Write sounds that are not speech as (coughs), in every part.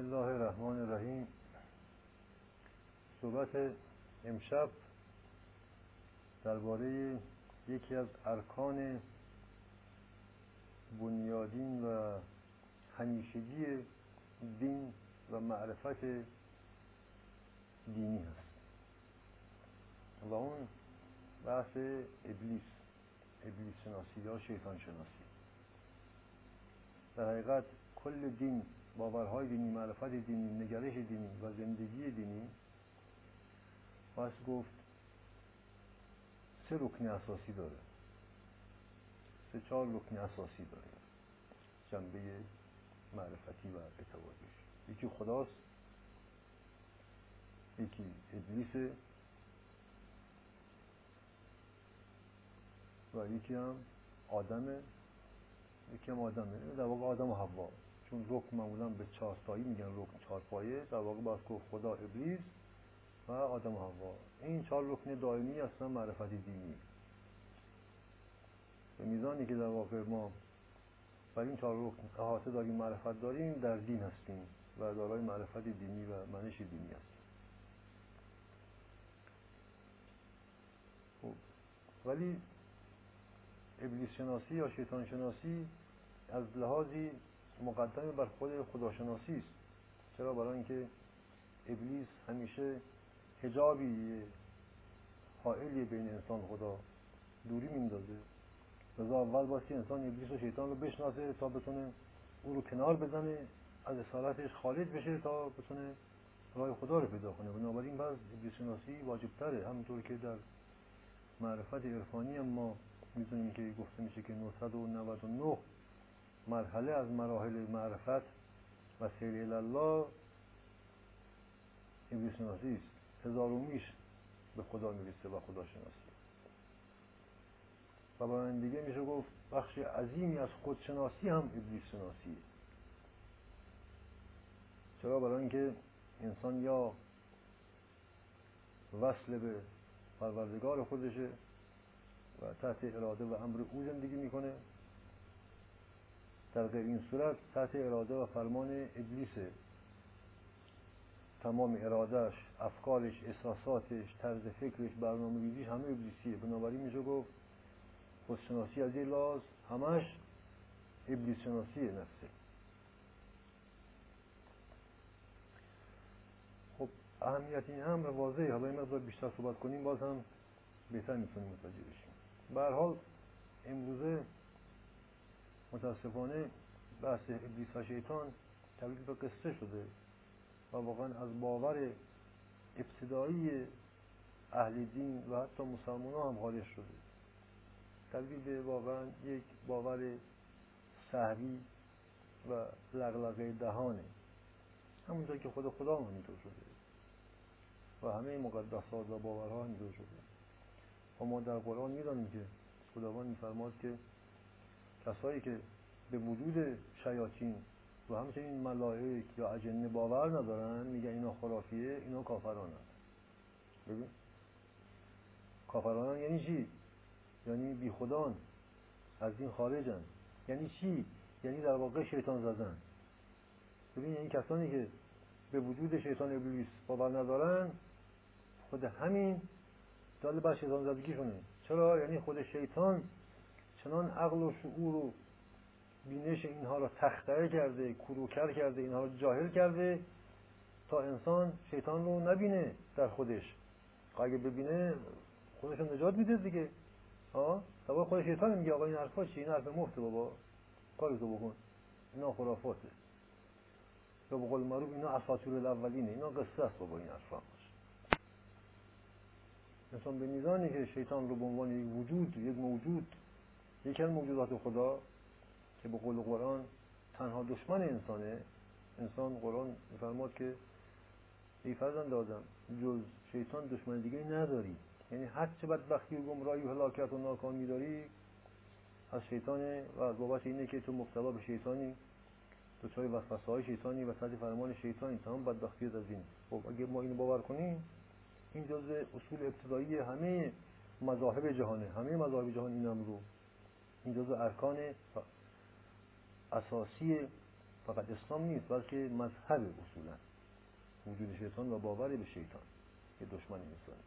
الله الرحمن الرحیم. صحبت امشب درباره یکی از ارکان بنیادین و همیشگی دین و معرفت دینی هست. و اون بحث ابلیس ابلیس شناسی یا شیطان شناسی. در حقیقت کل دین باورهای دینی معرفت دینی نگرش دینی و زندگی دینی. باید گفت سه رکن اساسی داره. سه چهار رکن اساسی داره. جنبه معرفتی و اعتقادیش یکی خداست یکی ابلیس و یکی هم آدمه. یکی هم آدمه. در واقع آدم و حوا. چون رکن معمولا به چهارتایی میگن رکن چهار پایه در واقع باید گفت خدا ابلیس و آدم و حوا. این چهار رکن دائمی هستن معرفت دینی. به میزانی که در واقع ما بر این چهار رکن احاطه داریم معرفت داریم در دین هستیم و دارای معرفت دینی و منش دینی هستیم. خب ولی ابلیس شناسی یا شیطان شناسی از لحاظی مقدم بر خود خداشناسی است. چرا؟ برای اینکه ابلیس همیشه حجابی حائلی بین انسان خدا دوری میندازه. لذا اول باسی انسان ابلیس و شیطان رو بشناسه تا بتونه او رو کنار بزنه از اصالتش خالد بشه تا بتونه راه خدا رو پیدا کنه. بنابراین بعض ابلیس شناسی واجب تره همونطور که در معرفت عرفانی هم ما می‌دونیم که گفته میشه که 999 مرحله از مراحل معرفت و سیر الله ابلیس شناسی است. هزارومیش به خدا می‌رسه و خدا شناسی و با دیگه میشه گفت بخش عظیمی از خودشناسی هم ابلیس شناسیه چرا؟ برای اینکه انسان یا وصل به پروردگار خودشه و تحت اراده و امر او زندگی می‌کنه در غیر این صورت تحت اراده و فرمان ابلیسه تمام ارادهش افکارش احساساتش طرز فکرش برنامه ریزیش همه ابلیسیه. بنابراین میشه گفت خودشناسی از این لاز همش ابلیس شناسیه نفسه. خب اهمیت این امر واضحه. حالا این مقدار بیشتر صحبت کنیم باز هم بهتر می‌تونیم متوجه بشیم. به حال امروزه متاسفانه بحث ابلیس و شیطان تبدیل به قصه شده و واقعا از باور ابتدایی اهل دین و حتی مسلمان هم خارج شده. تبدیل به واقعا یک باور صحوی و لغلقه دهانه. همونطور که خود خدا هم همینطور شده و همه مقدسات و باورها همینطور شده. و ما در قرآن می‌دانیم که خداوند میفرماد که کسایی که به وجود شیاطین و همچنین ملائک یا اجنه باور ندارن میگن اینا خرافیه اینا کافرانن. ببین. کافرانن یعنی چی؟ یعنی بی خدان از این خارجن. یعنی چی؟ یعنی در واقع شیطان زدن. ببین یعنی کسانی که به وجود شیطان ابلیس باور ندارن خود همین دال بر شیطان زدگیشونه. چرا؟ یعنی خود شیطان چنان عقل و شعور و بینش اینها را تختره کرده کروکر کرده اینها را جاهل کرده تا انسان شیطان رو نبینه در خودش. اگه ببینه خودش نجات میده دیگه. ها سوای خود شیطان میگه آقا این حرفا چی؟ این حرف مفته بابا. کارتو بکن. اینا خرافاته. یا به قول معروف اینا اساطیر الاولینه. اینا قصه است بابا این حرفا. انسان به میزانی که شیطان رو به عنوان یک وجود یک موجود یکی از موجودات خدا که به قول قرآن تنها دشمن انسانه انسان قرآن میفرماد که ای فرزند آدم جز شیطان دشمن دیگه نداری. یعنی هر چه بدبختی و گمراهی و هلاکت و ناکامی داری از شیطانه و از بابت اینه که تو مبتلا به شیطانی دچار وسوسه های شیطانی و تحت فرمان شیطانی. تمام بدبختی از این. خب اگه ما اینو باور کنیم این جز اصول ابتدایی همه مذاهب جهانه. همه مذاهب جهان این رو این جز ارکان اساسی فقط اسلام نیست بلکه مذهب اصولا. وجود شیطان و باور به شیطان که دشمن انسانی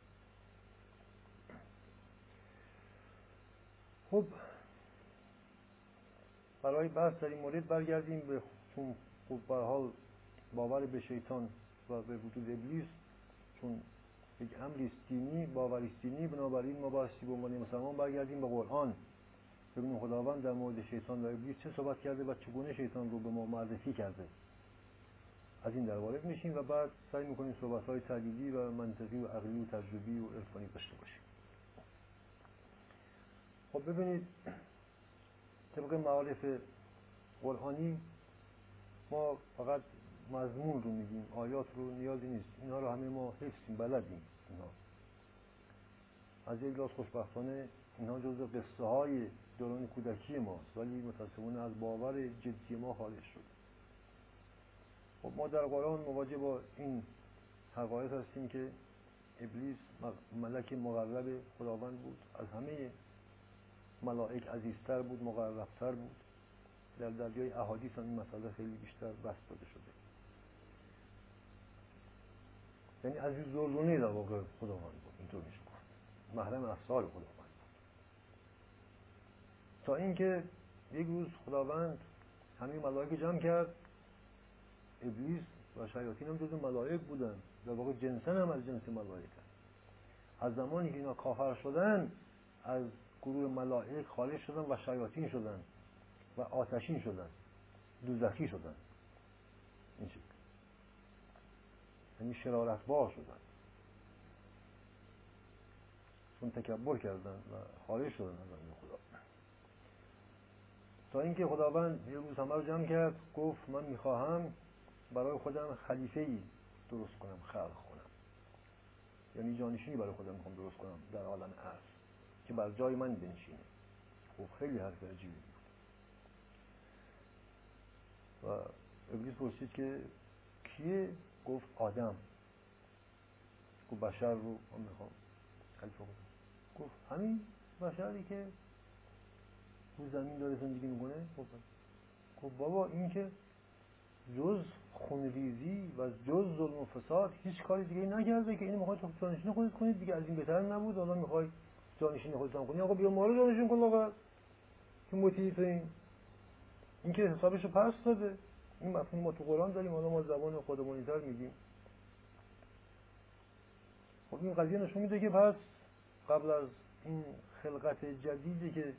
خب برای بحث در این مورد برگردیم به چون خب به حال باور به شیطان و به وجود ابلیس چون یک امری دینی باوری دینی بنابراین ما بایستی به مسلمان برگردیم به قرآن. ببینیم خداوند در مورد شیطان و ابلیس چه صحبت کرده و چگونه شیطان رو به ما معرفی کرده. از این در وارد میشیم و بعد سعی می‌کنیم صحبت های تدیدی و منطقی و عقلی و تجربی و عرفانی داشته باشیم. خب ببینید طبق معارف قرآنی ما فقط مضمون رو میگیم آیات رو نیازی نیست. اینها رو همه ما حفظیم بلدیم اینها. از یک لحاظ خوشبختانه اینها جز قصه های دوران کودکی ماست ولی متاسفانه از باور جدی ما خارج شد. خب ما در قرآن مواجه با این حقایق هستیم که ابلیس ملک مقرب خداوند بود. از همه ملائک عزیزتر بود مقربتر بود. در دریای احادیث هم این مسئله خیلی بیشتر بست داده شده. یعنی عزیز زرزونه در واقع خداوند بود. اینطور میشه محرم افسار خداوند. تا اینکه یک روز خداوند همه ملائک جمع کرد. ابلیس و شیاطین هم جزو ملائک بودن. در واقع جنسن هم از جنس ملائک از زمانی که اینا کافر شدن از گروه ملائک خارج شدن و شیاطین شدن و آتشین شدن دوزخی شدن. این شکل یعنی شرارت بار شدن. چون تکبر کردن و خارج شدن از خدا. تا اینکه خداوند یه روز همه رو جمع کرد گفت من می‌خواهم برای خودم خلیفه ای درست کنم خلق کنم. یعنی جانشینی برای خودم می‌خوام درست کنم در عالم عرض که بر جای من بنشینه. خب خیلی حرف عجیبی بود. و ابلیس پرسید که کیه؟ گفت آدم. گفت بشر رو من می‌خوام خلیفه کنم. گفت همین بشری که رو زمین داره زندگی می‌کنه؟ خب گفت بابا این که جز خونریزی و جز ظلم و فساد هیچ کاری دیگه نکرده که این می‌خواد جانشین خودت کنید دیگه. از این بهتر نبود. حالا می‌خوای جانشین خودت کنی. آقا بیا ما رو جانشین کن آقا. که مطیعی تو این؟ این که حسابش رو پس داده. این مفهوم ما تو قرآن داریم. حالا ما زبان خودمونیتر میگیم. خب این قضیه نشون میده که پس قبل از این خلقت جدیدی که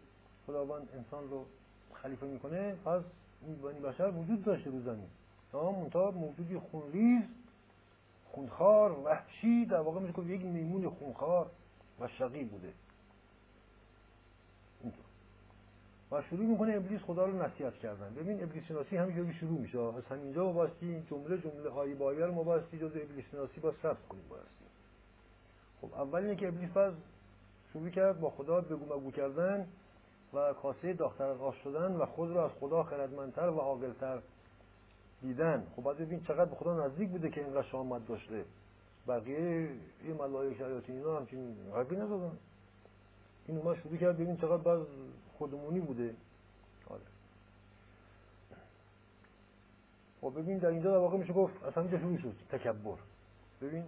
خداوند انسان رو خلیفه می‌کنه پس این بنی بشر وجود داشته رو زمین. منتها موجودی خونریز خونخوار وحشی در واقع میشه یک میمون خونخوار و شقی بوده. و شروع می‌کنه ابلیس خدا رو نصیحت کردن. ببین ابلیس شناسی همینجوری شروع میشه. از همینجا باستی جمله جمله های بایل ما باستی جز ابلیس شناسی با ثبت کنیم باستی خب اول اینکه ابلیس باز شروع کرد با خدا بگو مگو کردن. و کاسه داختر آش شدن و خود رو از خدا خردمندتر و عاقلتر دیدن. خب باید ببین چقدر به خدا نزدیک بوده که اینقدر شامت داشته. بقیه این ملائک شیاطین اینا همچین حرفی نزدن. این ما شروع کرد ببین چقدر باز خودمونی بوده. آره. خب ببین در اینجا در واقع میشه گفت از همینجا شروع شد. تکبر. ببین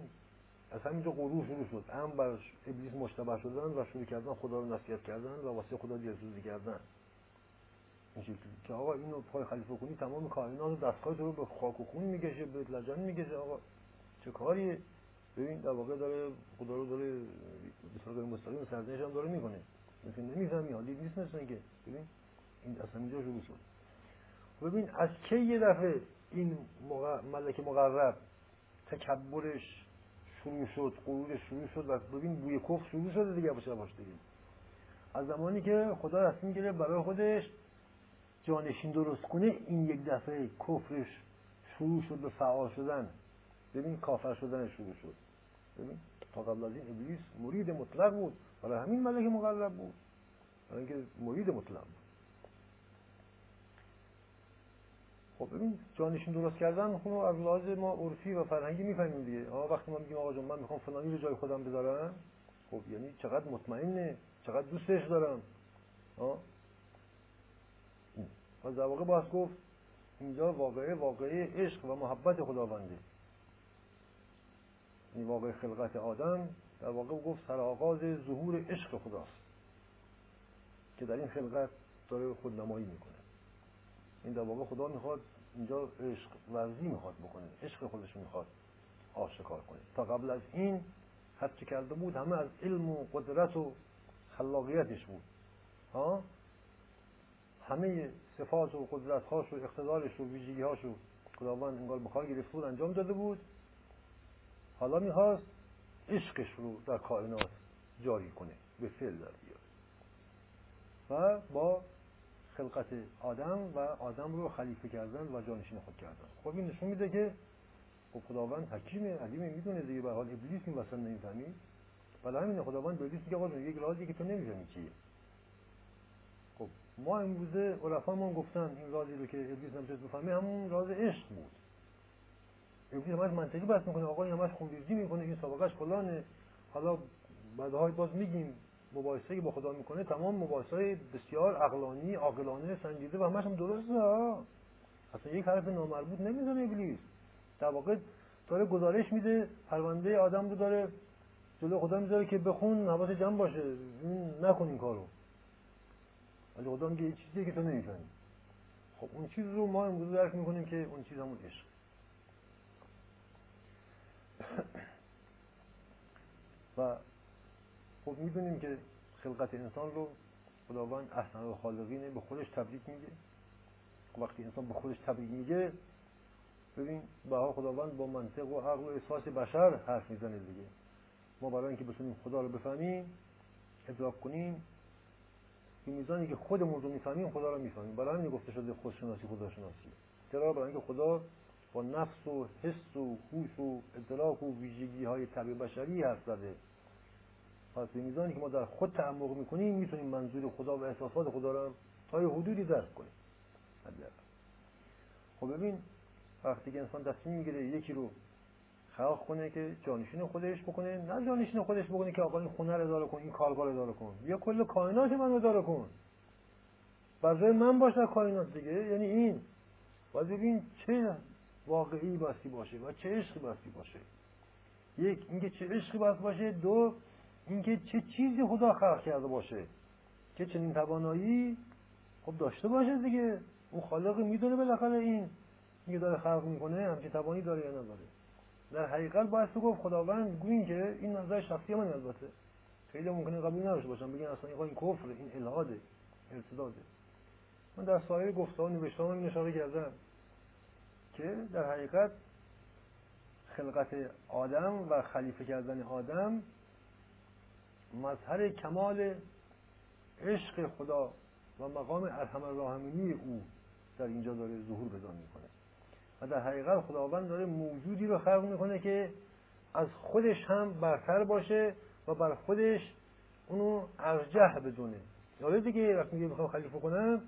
از همینجا غرور شروع شد. هم بر ابلیس مشتبه شدن و شروع کردن خدا رو نصیحت کردن و واسه خدا دلسوزی کردن. این شکلی که آقا اینو پای خلیفه کنی تمام کائنات دستگاه رو به خاک و خون می‌کشه به لجن می‌کشه. آقا چه کاریه؟ ببین در واقع داره خدا رو داره به صورت مستقیم سرزنش هم داره می‌کنه. مثل نمی‌فهمی حالی نیست مثل که ببین این اصلا اینجا شروع شد. ببین از کی یه دفعه این ملک مقرب تکبرش شروع شد غرورش شروع شد و ببین بوی کفر شروع شده دیگه باشه باش دیگه. از زمانی که خدا تصمیم گرفت برای خودش جانشین درست کنه این یک دفعه کفرش شروع شد به فعال شدن. ببین کافر شدن شروع شد. ببین تا قبل از این ابلیس مرید مطلق بود. برای همین ملک مقرب بود. برای اینکه مرید مطلق بود. خب ببین جانشین درست کردن خب از لحاظ ما عرفی و فرهنگی می‌فهمیم دیگه. آقا وقتی ما میگیم آقا جان من می‌خوام فلانی رو جای خودم بذارم خب یعنی چقدر مطمئنه چقدر دوستش دارم. آه؟ و در واقع گفت اینجا واقعه واقعه عشق و محبت خداونده. این واقع خلقت آدم در واقع گفت سرآغاز ظهور عشق خداست که در این خلقت داره خودنمایی می‌کنه. این در واقع خدا می‌خواد اینجا عشق ورزی می‌خواد بکنه عشق خودش می‌خواد آشکار کنه. تا قبل از این هرچه کرده بود همه از علم و قدرت و خلاقیتش بود. ها؟ همه صفات و قدرت هاش و اقتدارش و ویژگی هاش و خداوند انگار بخار گرفته بود انجام داده بود. حالا می‌خواست عشقش رو در کائنات جاری کنه به فعل در بیاره. و با خلقت آدم و آدم رو خلیفه کردن و جانشین خود کردن. خب این نشون میده که خب خداوند حکیم علیم می‌دونه دیگه. به حال ابلیس این وسط نمی‌فهمی برای همین خداوند به ابلیس میگه یک رازی که تو نمی‌فهمی چیه؟ خب ما امروزه ما گفتن این رازی رو که ابلیس نمیشه بفهمی همون راز عشق بود. ابلیس همش منطقی بحث می‌کنه آقا این همش خونریزی می‌کنه این سابقش فلانه. حالا بعدها باز میگیم مباحثه که با خدا می‌کنه تمام مباحثه بسیار عقلانی عاقلانه سنجیده و همش هم درسته. اصلا یک حرف نامربوط نمی‌زنه ابلیس. در واقع داره گزارش میده پرونده آدم رو داره جلو خدا می‌ذاره که بخون حواس جمع باشه. این نکن این کارو. ولی خدا میگه چیزی که تو نمی‌فهمی. خب اون چیز رو ما امروز درک می‌کنیم که اون چیز همون عشق. (coughs) و خب می‌دونیم که خلقت انسان رو خداوند احسن و خالقینه به خودش تبریک میگه. وقتی انسان به خودش تبریک میگه ببین بها خداوند با منطق و عقل و احساس بشر حرف می‌زنه دیگه. ما برای اینکه بتونیم خدا رو بفهمیم ادراک کنیم به میزانی که خودمون رو می‌فهمیم خدا رو می‌فهمیم. برای همین گفته شده خودشناسی خداشناسی. چرا برای اینکه خدا با نفس و حس و هوش و ادراک و ویژگی های طبیع بشری حرف زده. پس به میزانی که ما در خود تعمق می‌کنیم می‌تونیم منظور خدا و احساسات خدا رو تا یه حدودی درک کنیم. خب ببین وقتی که انسان تصمیم می‌گیره یکی رو خلق کنه که جانشین خودش بکنه نه جانشین خودش بکنه که آقا این خونه رو اداره کن این کارگاه اداره کن. یا کل کائنات من اداره کن. بر من باش کائنات دیگه. یعنی این. باید ببین چه واقعی باستی باشه و چه عشقی باستی باشه. یک اینکه چه عشقی باستی باشه. دو اینکه چه چیزی خدا خلق کرده باشه که چنین توانایی خب داشته باشه دیگه. اون خالق می‌دونه بالاخره این میگه داره خلق می‌کنه همچین توانی داره یا نداره. در حقیقت باید گفت خداوند گوین که این نظر شخصی من البته. خیلی ممکنه قبول نداشته باشم بگن اصلا این کفر این الهاده ارتداده. من در سایر گفته ها نوشته ها اشاره کردم که در حقیقت خلقت آدم و خلیفه کردن آدم مظهر کمال عشق خدا و مقام ارحم الراحمینی او در اینجا داره ظهور پیدا می‌کنه. و در حقیقت خداوند داره موجودی رو خلق می‌کنه که از خودش هم برتر باشه و بر خودش اونو ارجح بدونه. یاد دیگه وقتی میگه می‌خوام خلیفه کنم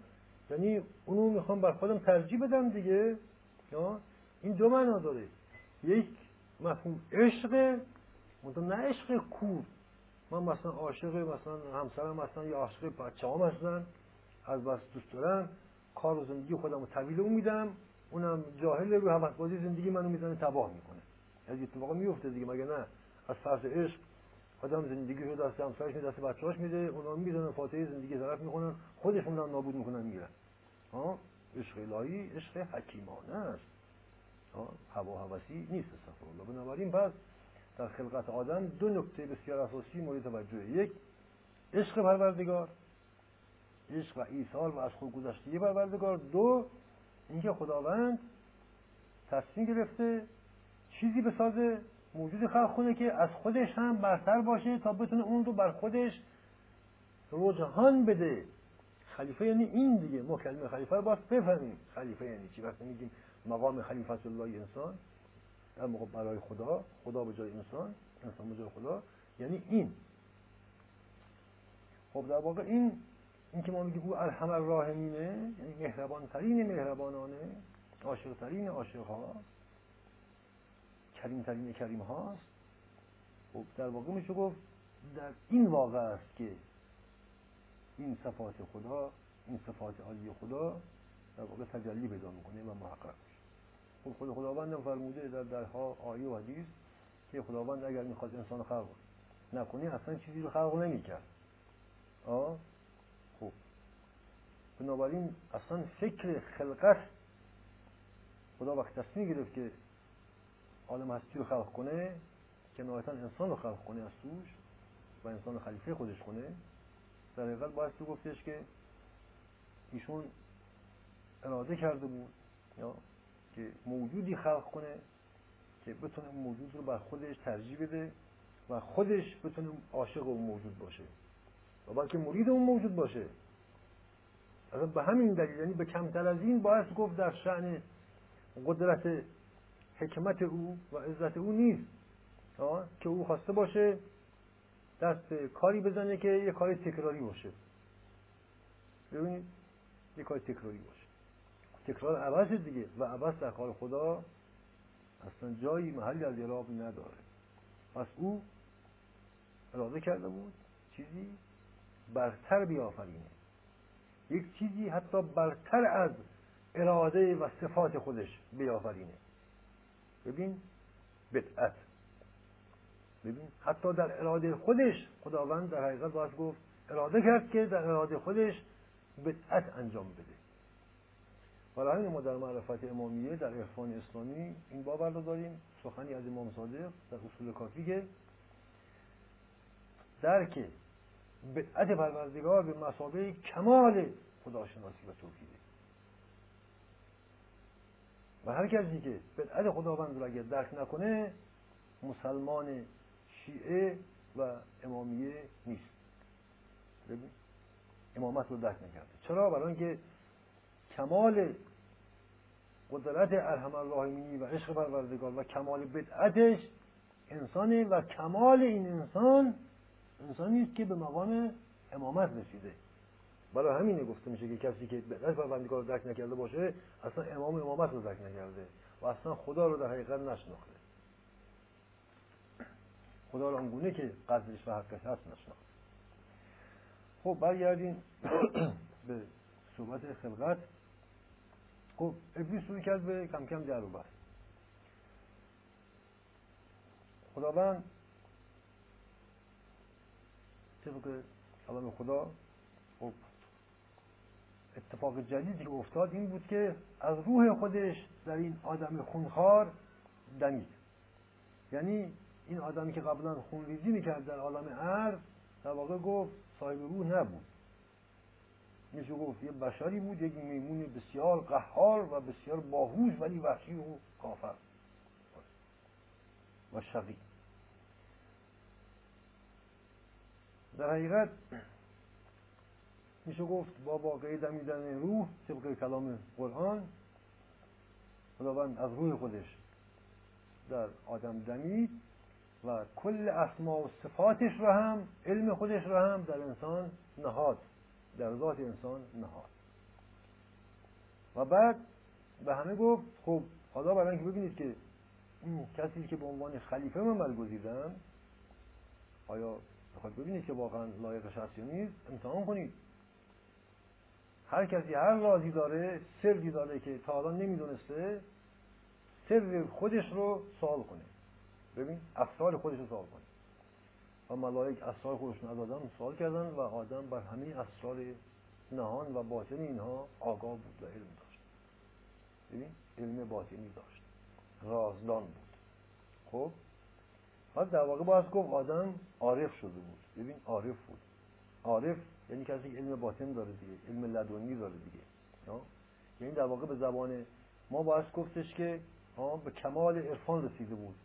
یعنی اونو می‌خوام بر خودم ترجیح بدم دیگه. این دو معنا داره. یک مفهوم عشق منتها نه عشق کور. من مثلا عاشق مثلا همسرم مثلا یا عاشق بچه هم هستن از بس دوست دارم کار و زندگی خودم رو میدم اونم جاهل رو حوث بازی زندگی منو می‌زنه تباه می‌کنه. از اتفاقا میفته دیگه مگه نه؟ از فرض عشق آدم زندگی رو دست همسرش میده دست بچه‌هاش میده اونا می‌زنن فاتحه زندگی طرف می‌کنن خودشون هم نابود می‌کنن می‌گیرن ها؟ عشق الهی عشق حکیمانه است. هوا هوسی نیست استغفر الله. بنابراین پس در خلقت آدم دو نکته بسیار اساسی مورد توجه. یک عشق پروردگار. عشق و ایثار و از خود گذشته پروردگار. دو اینکه خداوند تصمیم گرفته چیزی بسازه موجود خلق کنه که از خودش هم برتر باشه تا بتونه اون رو بر خودش رجحان بده. خلیفه یعنی این دیگه. ما خلیفه رو باید بفهمیم. خلیفه یعنی چی؟ وقتی میگیم مقام خلیفت الله انسان در موقع برای خدا خدا به جای انسان انسان به جای خدا. یعنی این. خب در واقع این این که ما میگیم او ارحم الراحمینه یعنی مهربان ترین مهربانانه عاشق ترین عاشق ها کریم ترین کریم هاست خب در واقع میشه گفت در این واقع است که این صفات خدا این صفات عالی خدا در واقع تجلی پیدا می‌کنه و محقق. خود خداوند فرموده در درها آیه و حدیث که خداوند اگر می‌خواد انسان خلق نکنه اصلا چیزی رو خلق نمی‌کرد. آه خب. بنابراین اصلا فکر خلقت خدا وقت تصمیم گرفت که عالم هستی رو خلق کنه که نهایتا انسان رو خلق کنه از توش و انسان خلیفه خودش کنه. در حقیقت باید تو گفتش که ایشون اراده کرده بود یا که موجودی خلق کنه که بتونه موجود رو بر خودش ترجیح بده و خودش بتونه عاشق اون موجود باشه و بلکه مرید اون موجود باشه. اصلا به همین دلیل یعنی به کمتر از این باید گفت در شعن قدرت حکمت او و عزت او نیست. که او خواسته باشه دست کاری بزنه که یه کاری تکراری باشه. ببینید یه کاری تکراری باشه. تکرار عوض دیگه و عوض در کار خدا اصلا جایی محلی از اعراب نداره. پس او اراده کرده بود چیزی برتر بیافرینه. یک چیزی حتی برتر از اراده و صفات خودش بیافرینه. ببین بدعت. ببین حتی در اراده خودش خداوند در حقیقت باید گفت اراده کرد که در اراده خودش بدعت انجام بده. برای همین ما در معرفت امامیه در عرفان اسلامی این باور رو داریم سخنی از امام صادق در اصول کافی که درک بدعت پروردگار به مسابقه کمال خداشناسی و توحیده. و هر کسی که بدعت خداوند رو اگر درک نکنه مسلمان شیعه و امامیه نیست. امامت رو درک نکرده. چرا؟ برای اینکه کمال قدرت ارحم الراحمینی و عشق پروردگار و کمال بدعتش انسانه و کمال این انسان انسانی است که به مقام امامت رسیده. برای همینه گفته میشه که کسی که بدعت پروردگار رو درک نکرده باشه اصلا امام امامت رو درک نکرده و اصلا خدا رو در حقیقت نشناخته. خدا رو اونگونه که قدرش و حقش هست نشناخته. خب برگردیم (clears throat) به صحبت خلقت. خب ابلیس روی کرد به کم کم در و بست خداوند طبق کلام خدا خب اتفاق جدیدی که افتاد این بود که از روح خودش در این آدم خونخوار دمید. یعنی این آدمی که قبلا خونریزی می‌کرد در عالم عرض در واقع گفت صاحب روح نبود. میشه گفت یه بشری بود یک میمون بسیار قهار و بسیار باهوش ولی وحشی و کافر. و شقی. در حقیقت میشه گفت با واقعی دمیدن روح طبق کلام قرآن خداوند از روح خودش در آدم دمید و کل اسما و صفاتش را هم علم خودش را هم در انسان نهاد. در ذات انسان نهاد. و بعد به همه گفت خب حالا برای اینکه ببینید که این کسی که به عنوان خلیفه من برگزیدم آیا بخواد ببینید که واقعا لایق شخصی نیست امتحان کنید. هر کسی هر رازی داره سری داره که تا حالا نمی‌دونسته سر خودش رو سوال کنه. ببین اسرار خودش رو سوال کنه. و ملائک اسرار خودشون از آدم سوال کردن و آدم بر همه اسرار نهان و باطن اینها آگاه بود و علم داشت. ببین علم باطنی داشت. رازدان بود. خب؟ پس در واقع باید گفت آدم عارف شده بود. ببین عارف بود. عارف یعنی کسی علم باطن داره دیگه علم لدنی داره دیگه. یعنی در واقع به زبان ما باید گفتش که به کمال عرفان رسیده بود.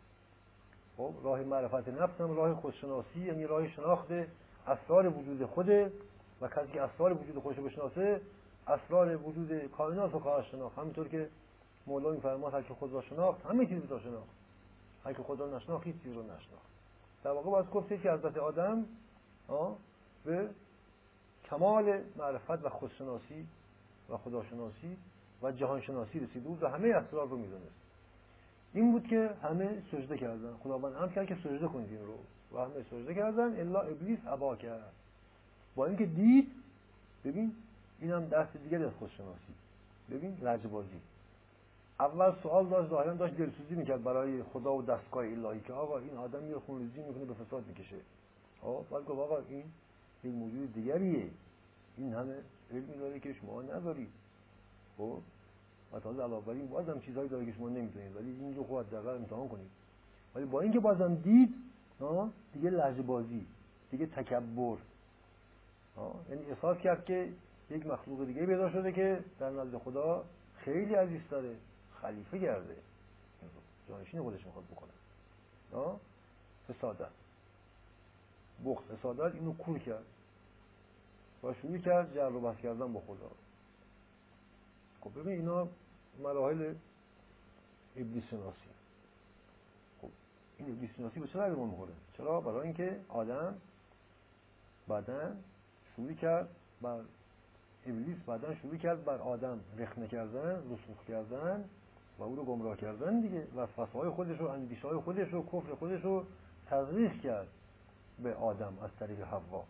خب راه معرفت نفس هم راه خودشناسی یعنی راه شناخت اسرار وجود خوده و کسی که اسرار وجود خودش بشناسه اسرار وجود کائنات رو خواهد شناخت. همینطور که مولا میفرماد هر که خود را شناخت همه چیز را شناخت. هر که خود را نشناخت هیچ چیز رو نشناخت. در واقع باید گفته که حضرت آدم به کمال معرفت و خودشناسی و خداشناسی و جهانشناسی رسیده بود و همه اسرار رو می‌دونست. این بود که همه سجده کردن. خداوند هم کرد که سجده کنید این رو. و همه سجده کردن. الا ابلیس عبا کرد. با اینکه دید ببین این هم دست دیگری از خودشناسی ببین لجبازی. اول سوال داشت ظاهرا داشت دلسوزی می‌کرد برای خدا و دستگاه الهی که آقا این آدم میره خونریزی می‌کنه به فساد می‌کشه. آقا بعد گفت آقا این یک موجود دیگریه. این همه علمی داره که شما ندارید خب و تازه علاوه بر این بازم چیزهایی داره که شما نمی‌دونید ولی این رو خود دقیقا امتحان کنید. ولی با اینکه بازم دید دیگه لحظه بازی دیگه تکبر. یعنی احساس کرد که یک مخلوق دیگه پیدا شده که در نزد خدا خیلی عزیز داره خلیفه گرده. جانشین خودش می‌خواد بکنه. فسادت بخت فسادت اینو کور کرد. و شروع کرد جر و بحث کردن با خدا. خب ببین اینا مراحل ابلیس شناسی خب این ابلیس شناسی به چه ما می‌خوره؟ چرا؟ برای اینکه آدم بعدا شروع کرد بر ابلیس بعدا شروع کرد بر آدم رخنه کردن رسوخ کردن و او رو گمراه کردن دیگه و فصهای خودش و اندیشه های خودش و کفر خودش رو تزریق کرد به آدم از طریق حوا.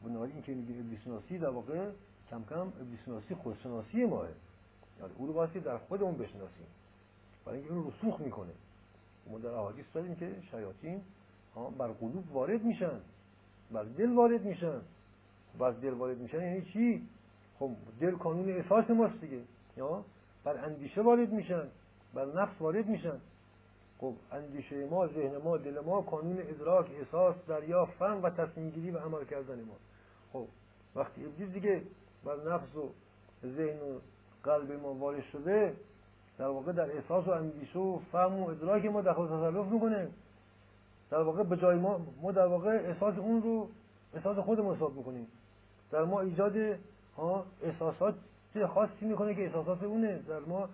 خب بنابراین این که میگیم ابلیس شناسی در واقع کم کم ابلیس شناسی خودشناسی ماه. واسه در خودمون بشناسیم. برای اینکه اون رسوخ می‌کنه. ما در احادیث داریم که شیاطین بر قلوب وارد میشن. بر دل وارد میشن. بر دل وارد میشن یعنی چی؟ خب دل کانون احساس ماست دیگه. یا بر اندیشه وارد میشن. بر نفس وارد میشن. خب اندیشه ما ذهن ما دل ما کانون ادراک احساس دریافت فهم و تصمیم گیری و عمل کردن ما. خب وقتی ابلیس دیگه بر نفس و ذهن و قلب ما وارد شده در واقع در احساس و اندیشه و فهم و ادراک ما دخل تصرف می‌کنه. در واقع به جای ما ما در واقع احساس اون رو احساس خودمون حساب می‌کنیم. در ما ایجاد احساسات خاصی می‌کنه که احساسات اونه. در ما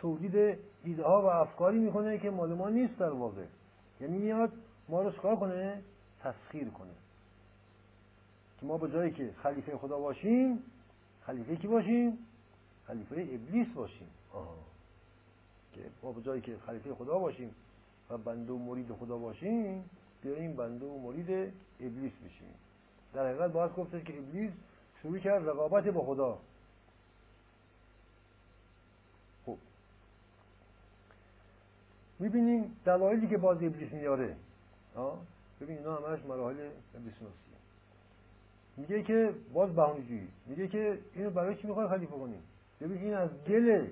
تولید ایده ها و افکاری می‌کنه که مال ما نیست در واقع. یعنی میاد ما رو چکار کنه؟ تسخیر کنه. که ما به جایی که خلیفه خدا باشیم خلیفه کی باشیم؟ خلیفه ابلیس باشیم. آه. که ما به جایی که خلیفه خدا باشیم و بنده و مرید خدا باشیم بیاییم بنده و مرید ابلیس بشیم. در حقیقت باید گفته که ابلیس شروع کرد رقابت با خدا. خب. می‌بینیم دلایلی که باز ابلیس میاره. ببین اینا همش مراحل ابلیس ناسیه میگه که باز بهانه‌جویی. میگه که اینو برای چی می‌خوای خلیفه کنیم ببین این از گل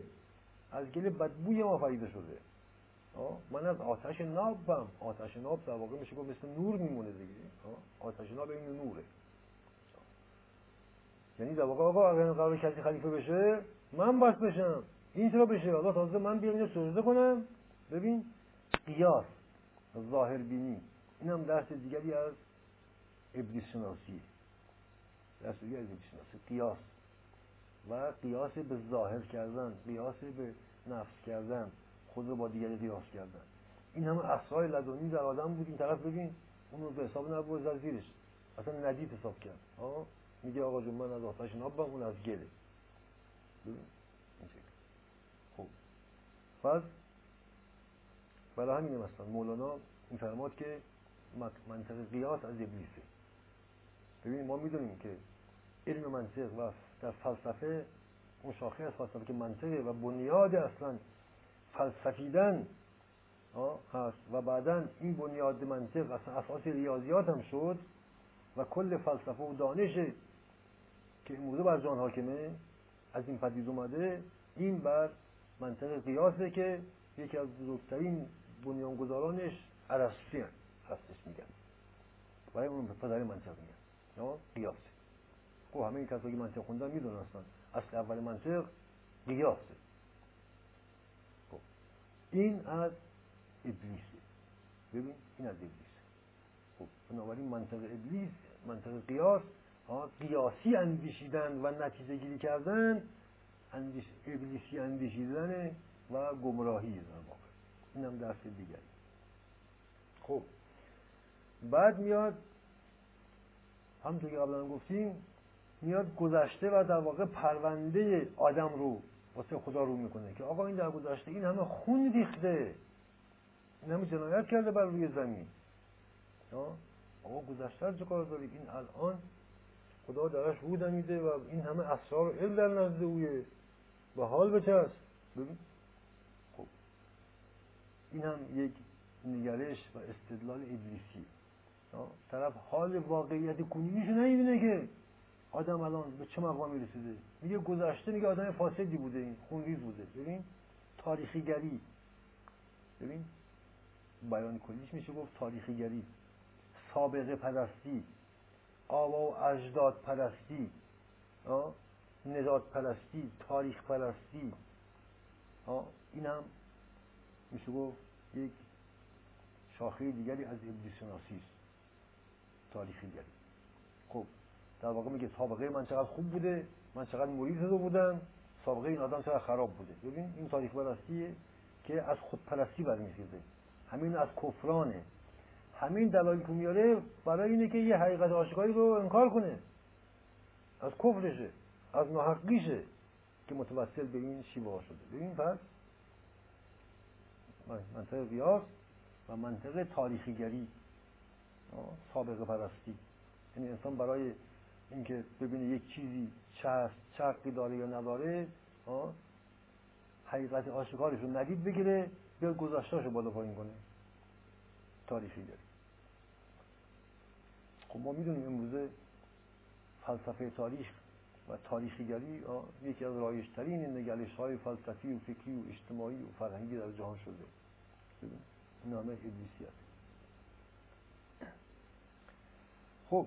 از گل بدبوی ما فریده شده. من از آتش نابم آتش ناب در واقع میشه مثل نور میمونه دیگه. آتش ناب این نوره. یعنی در واقع آقا اگر قرار کسی خلیفه بشه من باید بشم. این چرا بشه؟ حالا تازه من بیام اینو سجده کنم. ببین قیاس ظاهر بینی. این هم درس دیگری از ابلیس شناسی. درس دیگری از ابلیس شناسی. قیاس. و قیاس به ظاهر کردن قیاس به نفس کردن خود رو با دیگری قیاس کردن. این همه اسرار لدنی در آدم بود. این طرف ببین اون رو به حساب نبود از زیرش. اصلا ندید حساب کرد. میگه آقا جون من از آتش نابم اون از گله. خب. پس برای همین مثلا مولانا میفرماد که منطق قیاس از ابلیسه. ببینید ما می‌دونیم که علم منطق و در فلسفه اون شاخه از فلسفه که منطقه و بنیاد اصلا فلسفیدن هست و بعدا این بنیاد منطق اصلا اساس ریاضیات هم شد و کل فلسفه و دانش که امروزه بر جان حاکمه از این پدید اومده این بر منطق قیاسه که یکی از بزرگترین بنیانگذارانش عرصی هستش میگن. برای اون پدر منطق میگن قیاسه. خب همه این کسایی که منطق خوندن می‌دونستن. اصل اول منطق قیاسه خب این از ابلیسه ببین این از ابلیسه خب بنابراین منطق ابلیس منطق قیاس قیاسی اندیشیدن و نتیجه گیری کردن اندیش... ابلیسی اندیشیدن و گمراهی در واقع. این هم درس دیگری. خب بعد میاد همونطور که قبلا گفتیم میاد گذشته و در واقع پرونده آدم رو واسه خدا رو می‌کنه که آقا این در گذشته این همه خون ریخته. این همه جنایت کرده بر روی زمین. آقا گذشته چه کار داری؟ این الان خدا درش رو میده و این همه اسرار علم در نزد اویه به حال بچست ببین. خب. این هم یک نگرش و استدلال ابلیسی. طرف حال واقعیت کنونیش نمی‌بینه که آدم الان به چه مقامی رسیده میگه گذشته میگه آدم فاسدی بوده این خونریز بوده. ببین تاریخی گری ببین بیان کلیش میشه گفت تاریخی گری سابقه پرستی آوا و اجداد پرستی نجات پرستی تاریخ پرستی. این هم میشه گفت یک شاخه دیگری از ابلیس شناسی است. تاریخی دیگری خب در واقع میگه سابقه من چقدر خوب بوده من چقدر مرید شده بودم سابقه این آدم چقدر خراب بوده. ببین این تاریخ پرستیه که از خودپرستی برمیخیزه همین از کفرانه. همین دلایلی که میاره برای اینه که یه حقیقت آشکاری رو انکار کنه. از کفرشه از ناحقیشه که متوسل به این شیوه شده. ببین پس منطقه قیاس و منطقه تاریخیگری سابقه پرستی. یعنی انسان برای اینکه ببینه یک چیزی هست چه داره یا نداره حقیقت آشکارش رو ندید بگیره بیاد گذاشتاش رو بالا پایین کنه. تاریخی داره. خب ما می‌دونیم امروزه فلسفه تاریخ و تاریخیگری یکی از رایشترین نگلش های فلسفی و فکری و اجتماعی و فرهنگی در جهان شده. نامه ابلیسیت خب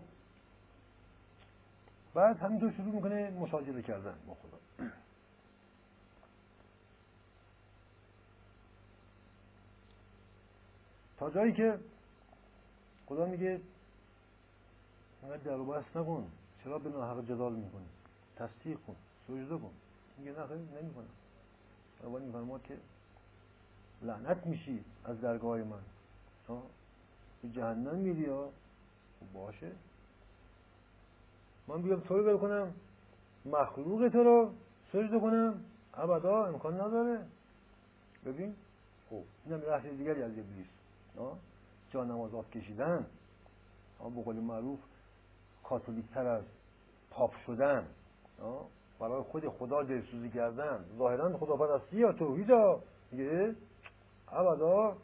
بعد همینطور شروع می‌کنه مشاجره کردن با خدا. تا جایی که خدا میگه اینقدر در و نکن. چرا به ناحق جدال می‌کنی؟ تصدیق کن سجده کن. میگه نه خیلی نمی‌کنم. اول میفرماد که لعنت میشی از درگاه من. به جهنم میری خب باشه. من بیام تو رو کنم مخلوق تو رو سجده کنم. ابدا امکان نداره. ببین خب اینم بحث دیگری از ابلیس. جا نماز آف کشیدن به قول معروف کاتولیک تر از پاپ شدن. برای خود خدا دلسوزی کردن. ظاهرا خدا پرستی یا توحید میگه ابدا.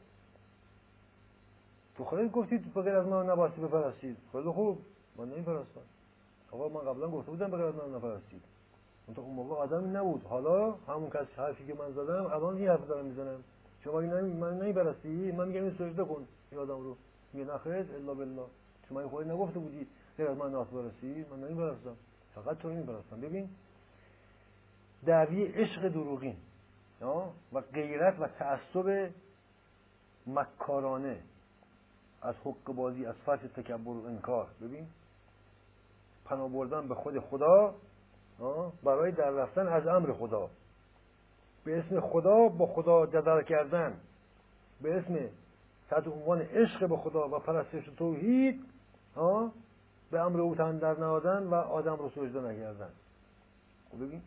تو خودت گفتید غیر از من نباستی بپرستید. خیلی خوب. من نمیپرستم. آقا من قبلا گفته بودم به غیر از من نپرستید اون اون موقع آدمی نبود. حالا همون کس حرفی که من زدم الان این حرف دارم می‌زنم. شما نمی من نمیپرستی من میگم این سجده کن. این آدم رو. میگه نخیر الا بالله. شما این خودت نگفته بودی. غیر از من ناس برسی. من نمیپرستم فقط تو نمیپرستم ببین دعوی عشق دروغین و غیرت و تعصب مکارانه از حق بازی از فرش تکبر و انکار. ببین پناه بردن به خود خدا برای در رفتن از امر خدا. به اسم خدا با خدا جدل کردن. به اسم تحت عنوان عشق به خدا و پرستش توحید به امر او تن در نهادن و آدم رو سجده نکردن خب ببین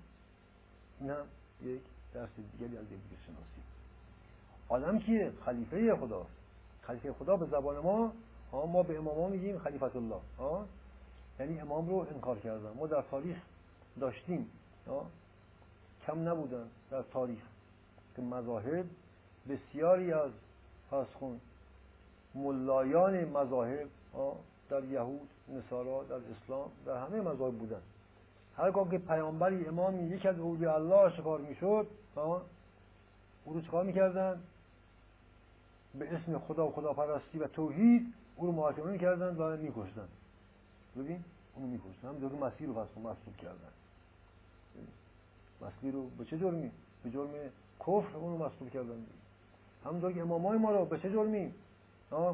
این هم یک درس دیگری از دیگه شناسی آدم که خلیفه خداست خلیفه خدا به زبان ما ما به امام میگیم خلیفت الله. یعنی امام رو انکار کردن. ما در تاریخ داشتیم کم نبودن در تاریخ. که مذاهب بسیاری از خون ملایان مذاهب در یهود نصارا در اسلام در همه مذاهب بودن. هرگاه که پیامبری امامی یک از اولیاء الله شکار می‌شد او رو چکار می‌کردن؟ به اسم خدا و خدا پرستی و توحید او رو محاکمه می‌کردن و میکشتن. ببین اونو میکشتن هم جرم مسیح رو فصل مصلوب کردن. مسیح رو به چه جرمی؟ به جرم کفر اونو مصلوب کردن. همونطور که امامای ما رو به چه جرمی؟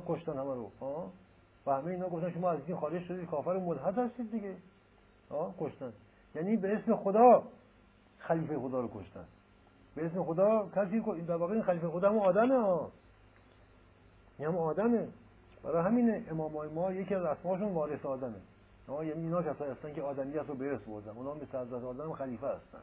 کشتن همه رو. و همه اینا گفتن شما از دین خارج شدید کافر ملحد هستید دیگه. کشتن. یعنی به اسم خدا خلیفه خدا رو کشتن. به اسم خدا کسی در واقع این خلیفه خدا هم آدمه ها این هم آدمه. برای همین امامای ما یکی از اسماشون وارث آدمه. یعنی اینا کسایی هستن که آدمیت رو به ارث بردن. اونا مثل حضرت آدم خلیفه هستن.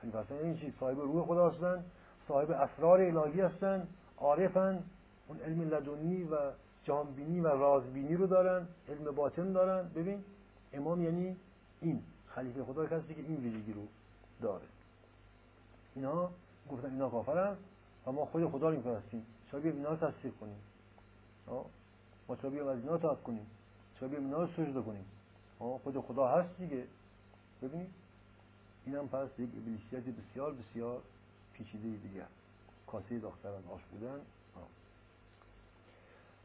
خلیفه هستن این یعنی چیز صاحب روح خدا هستن صاحب اسرار الهی هستن عارفن اون علم لدنی و جهانبینی و رازبینی رو دارن علم باطن دارن. ببین امام یعنی این خلیفه خدا کسی که این ویژگی رو داره. اینا گفتن اینا کافرن و ما خود خدا رو میپرستیم شاید اینا رو تصدیق کنیم. ما چرا بیام از اینا تاب کنیم؟ چرا بیام اینا رو سجده کنیم؟ خود خدا هست دیگه. ببینید. اینم پس یک ابلیسیت بسیار بسیار پیچیده دیگه کاسه داختران آش بودن.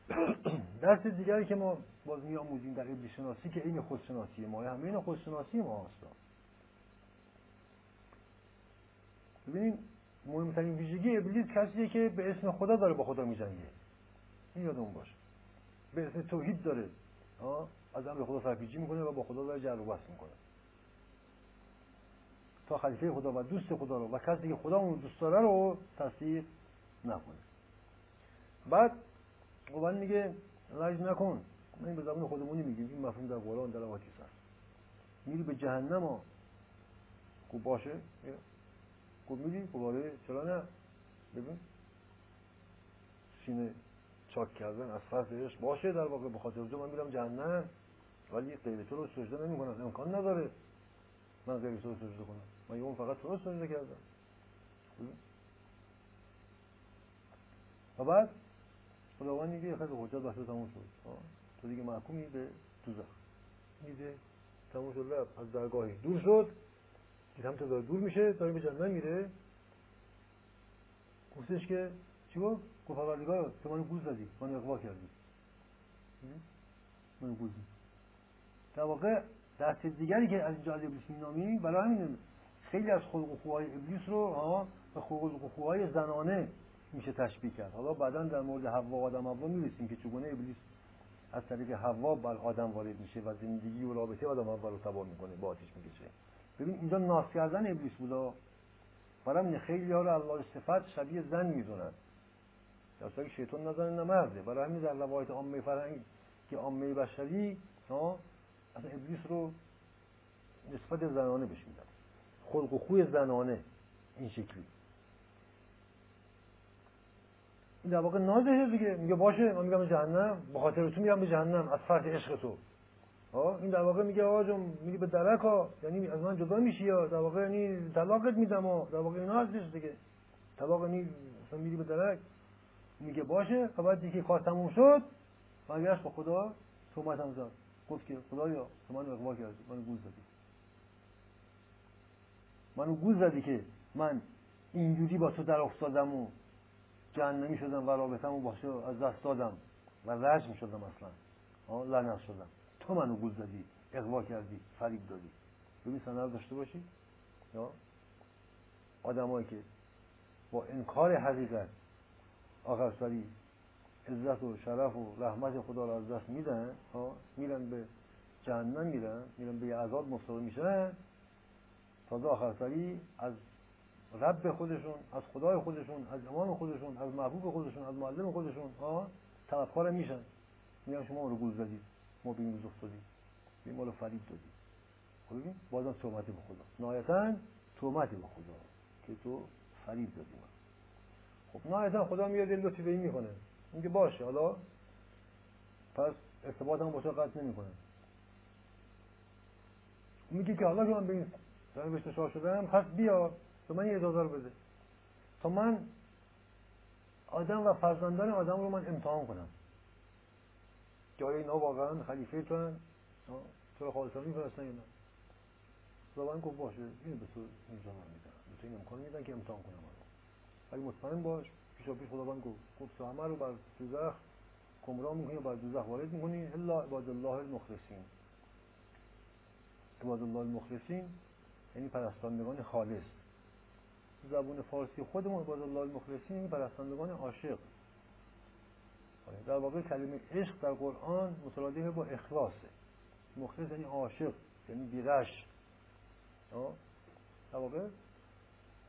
(clears throat) درس دیگری که ما باز می آموزیم در ابلیس شناسی که این خودشناسی ما همه این خودشناسی ما هست. ببینید مهمترین ویژگی ابلیس کسیه که به اسم خدا داره با خدا میجنگه. این یادمون باشه. به اسم توحید داره. از امر خدا سرپیچی می‌کنه و با خدا داره جر بحث می‌کنه. تا خلیفه خدا و دوست خدا رو و کسی که خدا اون دوست داره رو تصدیق نکنه. بعد قبل میگه لج نکن. من به زبان خودمونی میگیم. این مفهوم در قرآن در آقا هست میری به جهنم ها. خوب باشه. خوب میری؟ خوب آره. چرا نه؟ ببین. سینه. چاک کردن از فرض باشه در واقع به خاطر من میرم جهنم. ولی غیر تو رو سجده نمی کنم امکان نداره من غیر تو رو سجده کنم. من اون فقط تو رو سجده کردم. و بعد خداوند میگه خیلی حجت بحث تموم شد. تو دیگه محکومی به دوزخ. میده تموم شد رفت. از درگاهی دور شد. دید هم داره دور میشه داره به جنت میره. گفتش که چی گفت؟ گفت پروردگار تو منو گوز زدی منو اقوا کردی منو گوز در واقع دست دیگری که از اینجا از ابلیس مینامی برای همین خیلی از خلق و ابلیس رو به خلق و خوهای زنانه میشه تشبیه کرد. حالا بعدا در مورد حوا آدم حوا می‌رسیم که چگونه ابلیس از طریق حوا بر آدم وارد میشه و زندگی و رابطه آدم حوا رو تباه می‌کنه با آتش می‌کشه. ببین اینجا ناس کردن ابلیس بودا برای خیلی ها رو الله صفت شبیه زن می‌دونن. در که شیطان نزنه نمرده برای همین در روایت عامه فرهنگ که عامه بشری اصلا ابلیس رو نسبت زنانه بهش میدن. خلق و خوی زنانه این شکلی. این در واقع نازشه دیگه. میگه باشه من میگم جهنم به خاطر تو میگم به جهنم از فرط عشق تو. این در واقع میگه آقا جون به درک ها یعنی از من جدا میشی یا در واقع یعنی طلاقت میدم ها در واقع اینا هستش دیگه. طلاق یعنی مثلا میری به درک. میگه باشه و بعد دیگه کار تموم شد برگشت با خدا تومت زد. گفت که خدایا تو منو اقوا کردی منو گوز زدی منو گوز زدی که من اینجوری با تو در افتادم و جهنمی شدم و رابطم و از دست دادم و رجم شدم اصلا. لعنت شدم. تو منو گوز زدی اقوا کردی فریب دادی. ببین سنر داشته باشی. یا آدمایی که با انکار حقیقت سری عزت و شرف و رحمت خدا را از دست میدن میرن به جهنم میرن میرن به عذاب مفتاد میشن. تازه آخر سری از رب خودشون از خدای خودشون از امام خودشون از محبوب خودشون از معلم خودشون ها؟ طلبکار میشن. میگن شما رو گول زدید ما به این روز افتادیم به ما رو فریب دادیم. خب بازم تومتی به خدا. نهایتا تومتی به خدا که تو فریب دادی من خب نهایتا خدا میاد لطفی به این می‌کنه میگه باشه حالا پس ارتباط هم با تو قطع نمی‌کنه. میگه که حالا که من به این سرنوشت شاه شدم پس بیا به من یه اجازه رو بده. تا من آدم و فرزندان آدم رو من امتحان کنم. که آیا اینا واقعا خلیفه تو هن؟ تو رو خالصا میفرستن نه خداوند گفت باشه اینو به تو اینجا من میدن به تو این امکان میدن که امتحان کنم. ولی مطمئن باش پیشا پیش خداوند گفت گفت همه رو بر دوزخ گمراه می‌کنی بر دوزخ وارد می‌کنی؟ الا عباد الله المخلصین. عباد الله المخلصین یعنی پرستندگان خالص. زبون فارسی خودمون عباد الله المخلصین یعنی پرستندگان عاشق. در واقع کلمه عشق در قرآن مترادف با اخلاصه مخلص یعنی عاشق یعنی بیرش. در واقع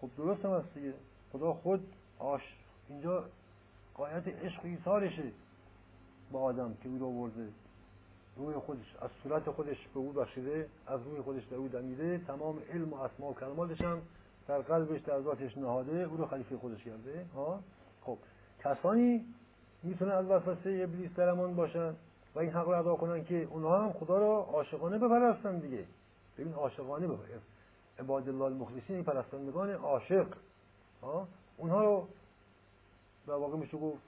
خب درست هم هست دیگه. خدا خود آش اینجا قایت عشق ایثارشه با آدم که او رو آورده. روی خودش از صورت خودش به او بخشیده از روی خودش در او دمیده. تمام علم و اسما و کلماتش هم در قلبش در ذاتش نهاده. او رو خلیفه خودش کرده. ها؟ خب کسانی می‌تونن از وسوسه ابلیس درمان باشن و این حق رو ادا کنن که اونها هم خدا را عاشقانه بپرستن دیگه. ببین عاشقانه بپرستن عباد الله المخلصین این پرستندگان عاشق. اونها رو در واقع میشه گفت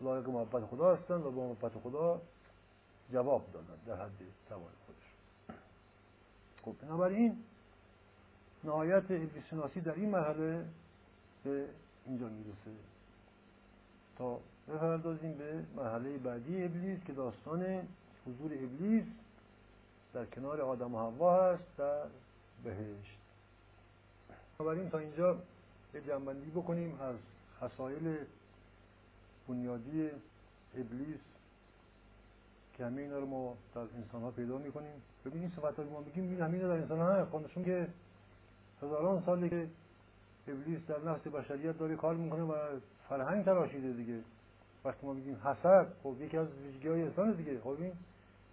لایق محبت خدا هستن و با محبت خدا جواب دادن در حد توان خودش خب بنابراین نهایت ابلیس شناسی در این مرحله به اینجا می‌رسه. تا بپردازیم به مرحله بعدی ابلیس که داستان حضور ابلیس در کنار آدم و حوا هست در بهشت. بنابراین تا اینجا به جنبندی بکنیم از خسایل بنیادی ابلیس که همه اینا رو ما در انسان ها پیدا می‌کنیم. ببین این صفت ما میگیم این همه در انسان ها هست که هزاران ساله که ابلیس در نفس بشریت داره کار می‌کنه و فرهنگ تراشیده دیگه. وقتی ما میگیم حسد خب یکی از ویژگی های انسان دیگه. خب این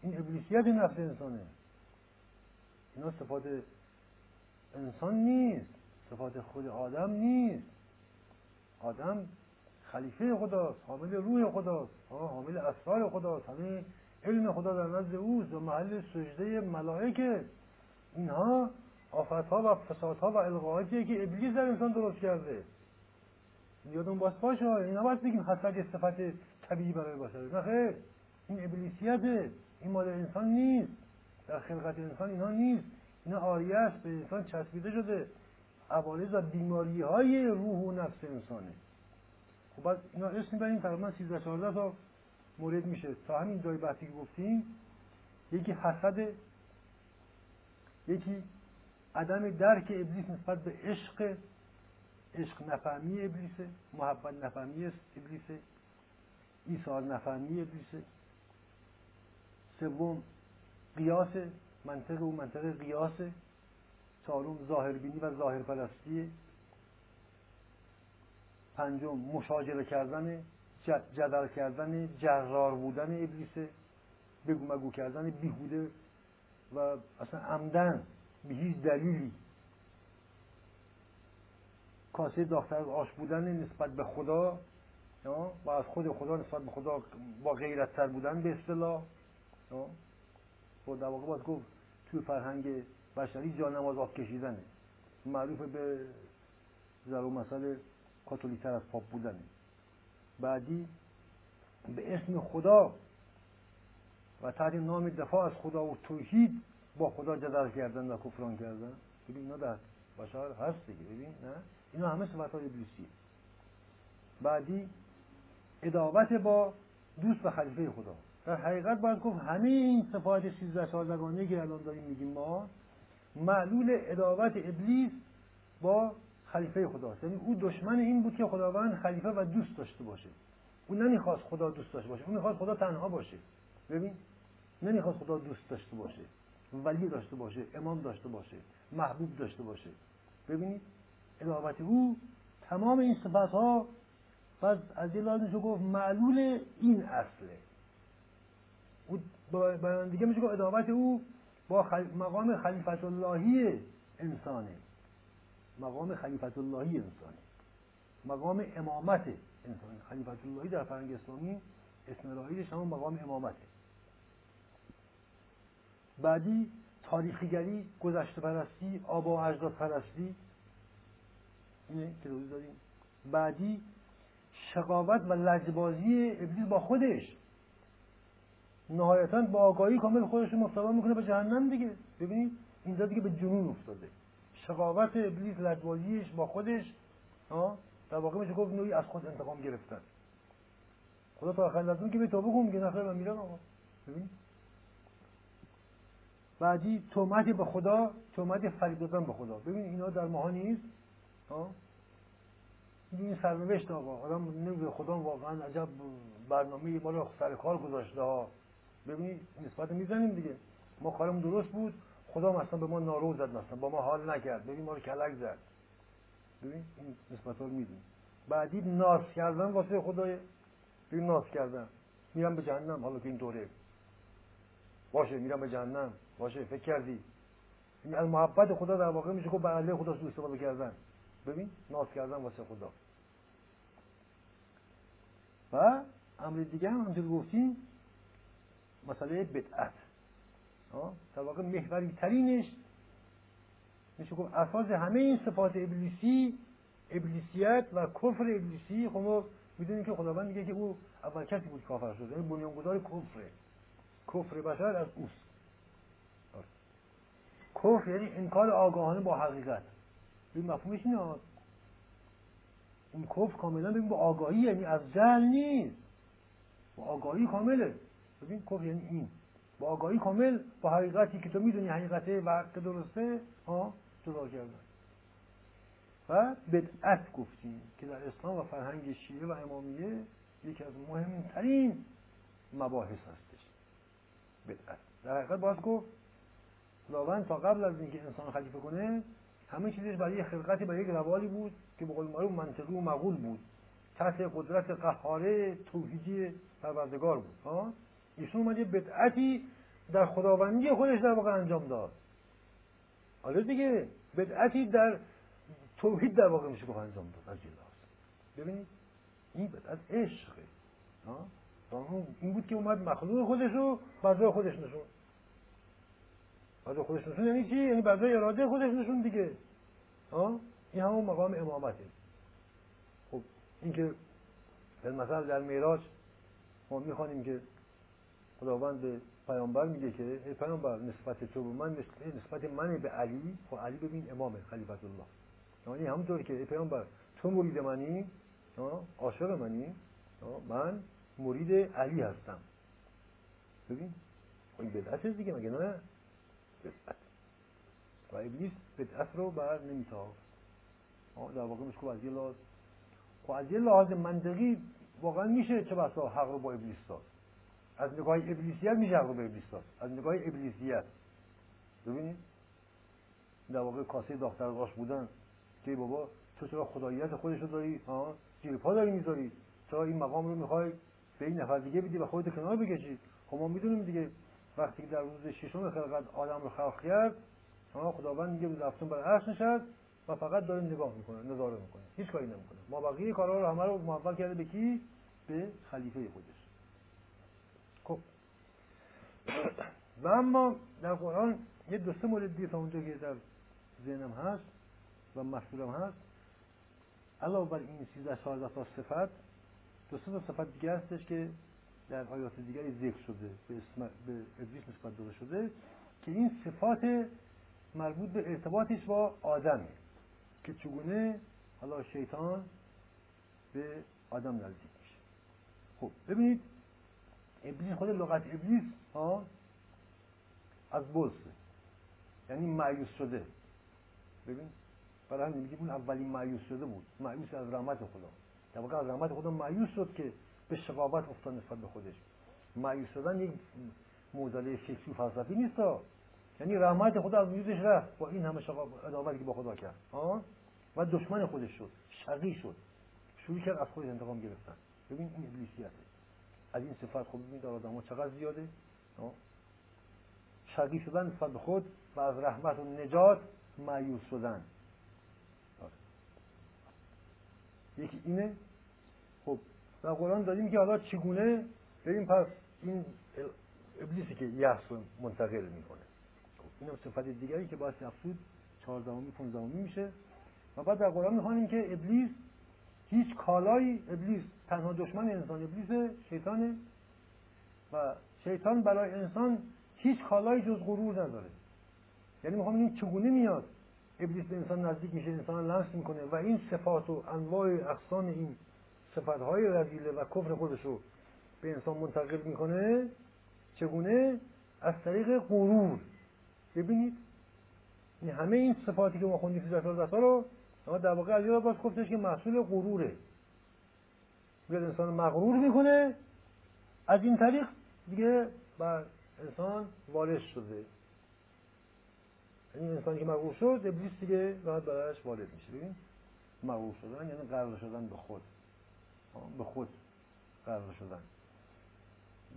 این ابلیسیت نفس انسانه. اینا صفات انسان نیست. صفات خود آدم نیست. آدم خلیفه خداست حامل روح خداست حامل اسرار خداست. همه علم خدا در نزد اوست و محل سجده ملائکه. اینها آفتها و فسادها و القاعاتیه که ابلیس در انسان درست کرده. یادون باز باشه اینا باید بگیم حسد صفت طبیعی برای باشد نه خیر این ابلیسیته این مال انسان نیست. در خلقت انسان اینا نیست. اینا آریه است به انسان چسبیده شده. عوارض و بیماری های روح و نفس انسانه. خب بعد اینا اسم بریم تقریبا 13 14 تا مورد میشه. تا همین جای بحثی که گفتیم یکی حسد یکی عدم درک ابلیس نسبت به عشق عشق نفهمی ابلیسه محبت نفهمی ابلیسه ایثار نفهمی ابلیسه سوم قیاس منطق و منطق قیاسه چهارم ظاهربینی و ظاهر پرستیه پنجم مشاجره کردن جدل کردن جرار بودن ابلیسه بگو مگو کردن بیهوده و اصلا عمدن به هیچ دلیلی. کاسه داختر آش بودن نسبت به خدا و از خود خدا نسبت به خدا با غیرت تر بودن به اصطلاح و در واقع باید گفت توی فرهنگ بشری جا نماز آف کشیدنه. معروف به ضرور مسئله کاتولیتر از پاپ بودنه. بعدی به اسم خدا و تحت نام دفاع از خدا و توحید با خدا جدل کردن و کفران کردن. ببین اینا در بشر هست دیگه ببین نه؟ اینا همه صفت های ابلیسیه. بعدی ادابت با دوست و خلیفه خدا. در حقیقت باید گفت همه این صفات سیزده سالگانه که الان داریم میگیم ما معلول ادابت ابلیس با خلیفه خداست یعنی او دشمن این بود که خداوند خلیفه و دوست داشته باشه. او نمی‌خواست خدا دوست داشته باشه. او می‌خواست خدا تنها باشه. ببین نمی‌خواست خدا دوست داشته باشه. ولی داشته باشه امام داشته باشه محبوب داشته باشه. ببینید ادابت او تمام این صفت ها پس از لازم گفت معلول این اصله. او دیگه میشه گفت ادابت او با مقام خلیفت اللهی انسانه. مقام خلیفت اللهی انسانه. مقام امامت انسان خلیفت اللهی در فرنگ اسلامی اسم راهیش همون مقام امامته. بعدی تاریخیگری گذشته پرستی آبا و اجداد پرستی. اینه که روز داریم. بعدی شقاوت و لجبازی ابلیس با خودش. نهایتا با آگاهی کامل خودش رو می‌کنه به جهنم دیگه. ببینید اینجا دیگه به جنون افتاده. شقاوت ابلیس لجبازیش با خودش در واقع میشه گفت نوعی از خود انتقام گرفتن. خدا تا آخر لازم که به توبه کن میگه نخیر من میرم آقا. ببین بعدی تومت به خدا تومت فرید دادن به خدا. ببین اینا در ماها نیست این سرنوشت آقا. آدم نمیگه خدا واقعا عجب برنامه رو سر کار گذاشته ها. ببینید نسبت می‌زنیم دیگه. ما کارمون درست بود. خدا مثلا به ما نارو زد مثلا با ما حال نکرد. ببین ما رو کلک زد. ببین این نسبت رو میدیم بعدی ناس کردن واسه خدای. ببین ناس کردن. میرم به جهنم. حالا که این دوره. باشه میرم به جهنم. باشه فکر کردی. این از محبت خدا در واقع میشه که به خدا سو استفاده کردن. ببین ناز کردن واسه خدا. و امر دیگه هم همونطور گفتیم مسئله بدعت. در واقع محوری ترینش میشه گفت اساس همه این صفات ابلیسی ابلیسیت و کفر ابلیسی خب ما می‌دونیم که خداوند میگه که او اول کسی بود کافر شده یعنی بنیانگذار کفره. کفر بشر از اوست. کفر یعنی انکار آگاهانه با حقیقت. این مفهومش اینه این کفر کاملا ببین با آگاهی یعنی از جهل نیست. با آگاهی کامله. ببین کفر یعنی این با آگاهی کامل با حقیقتی که تو می‌دونی حقیقته و حق درسته ها جدا کردن. و بدعت گفتیم که در اسلام و فرهنگ شیعه و امامیه یکی از مهمترین مباحث هستش. بدعت. در حقیقت باز گفت خداوند تا قبل از اینکه انسان خلیفه کنه همه چیزش برای خلقتی برای یک روالی بود که به قول معروف منطقی و مقول بود. تحت قدرت قهاره توحیدی پروردگار بود ها. ایشون اومد یه بدعتی در خداوندی خودش در واقع انجام داد. حالا دیگه بدعتی در توحید در واقع میشه گفت انجام داد از ببینید این بدعت عشقه. این بود که اومد مخلوق خودش رو خودش نشون. بر خودش نشون یعنی چی؟ یعنی بر اراده خودش نشون دیگه. این همون مقام امامته. خب این که مثلا در میراج ما می‌خوانیم که خداوند به پیامبر میگه که پیامبر نسبت تو به من نسبت من به علی. خب علی ببین امام خلیفت الله. یعنی همونطوری که ای پیامبر تو مرید منی عاشق منی من مرید علی هستم. ببین این بدعت دیگه مگه نه؟ بدعت. و ابلیس بدعت رو بر نمیتافت. در واقع میشه از یه لحاظ. خب از یه لحاظ منطقی واقعا میشه چه بسا حق رو با ابلیس داد. از نگاه ابلیسیت میشه حق رو به ابلیس داد از نگاه ابلیسیت. ببینید؟ در واقع کاسه داختر باش بودن که بابا تو چرا خداییت خودش رو داری؟ ها؟ زیر پا داری می‌ذاری. چرا این مقام رو می‌خوای به این نفر دیگه بدی و خودت کنار بکشی؟ خب ما می‌دونیم دیگه. وقتی که در روز ششم خلقت آدم رو خلق کرد خداوند میگه روز هفتم بر عرش نشست و فقط داره نگاه می‌کنه نظاره می‌کنه. هیچ کاری نمی‌کنه. ما بقیه کارا رو همه رو موفق کرده به کی؟ به خلیفه خودش. و اما در قرآن یه دو سه مورد دیگه تا اونجا که در ذهنم هست و محصولم هست علاوه بر این 13 14 تا صفت دو سه تا صفت دیگه هستش که در آیات دیگری ذکر شده به اسم به ابلیس نسبت داده شده که این صفات مربوط به ارتباطش با آدمه که چگونه حالا شیطان به آدم نزدیک میشه. خب ببینید ابلیس خود لغت ابلیس از بلسه یعنی معیوس شده. ببین برای همین اون اولین معیوس شده بود. معیوس از رحمت خدا. در واقع از رحمت خدا معیوس شد که به شقاوت افتاد نسبت به خودش. معیوس شدن یک موزله فکری فلسفی نیست یعنی رحمت خدا از وجودش رفت. با این همه عداوتی که با خدا کرد. و دشمن خودش شد. شقی شد. شروع کرد از خودش انتقام گرفتن. ببین این ابلیسیته. از این صفت خب ببین در آدم چقدر زیاده. شقی شدن نسبت به خود و از رحمت و نجات معیوس شدن. آره. یکی اینه. خب در قرآن دادیم که حالا چگونه؟ ببین پس این ابلیسی که یحس منتقل می‌کنه. این هم صفت دیگری که باعث افسود چهاردهمی پونزدهمی میشه. و بعد در قرآن می‌خوانیم که ابلیس هیچ کالایی ابلیس تنها دشمن انسان ابلیس شیطانه. و شیطان برای انسان هیچ کالایی جز غرور نداره. یعنی می‌خوام این چگونه میاد. ابلیس به انسان نزدیک میشه انسان لمس می‌کنه و این صفات و انواع اقسام این صفتهای رزیله و کفر خودش رو به انسان منتقل می‌کنه. چگونه؟ از طریق غرور. ببینید این همه این صفاتی که ما خوندیم فی رو اما در واقع از باز گفتش که محصول غروره. میاد انسان مغرور می‌کنه. از این طریق دیگه بر انسان وارث شده. این انسانی که مغرور شد ابلیس دیگه راحت برایش وارد میشه. ببین مغرور شدن یعنی غرق شدن به خود. به خود غرق شدن.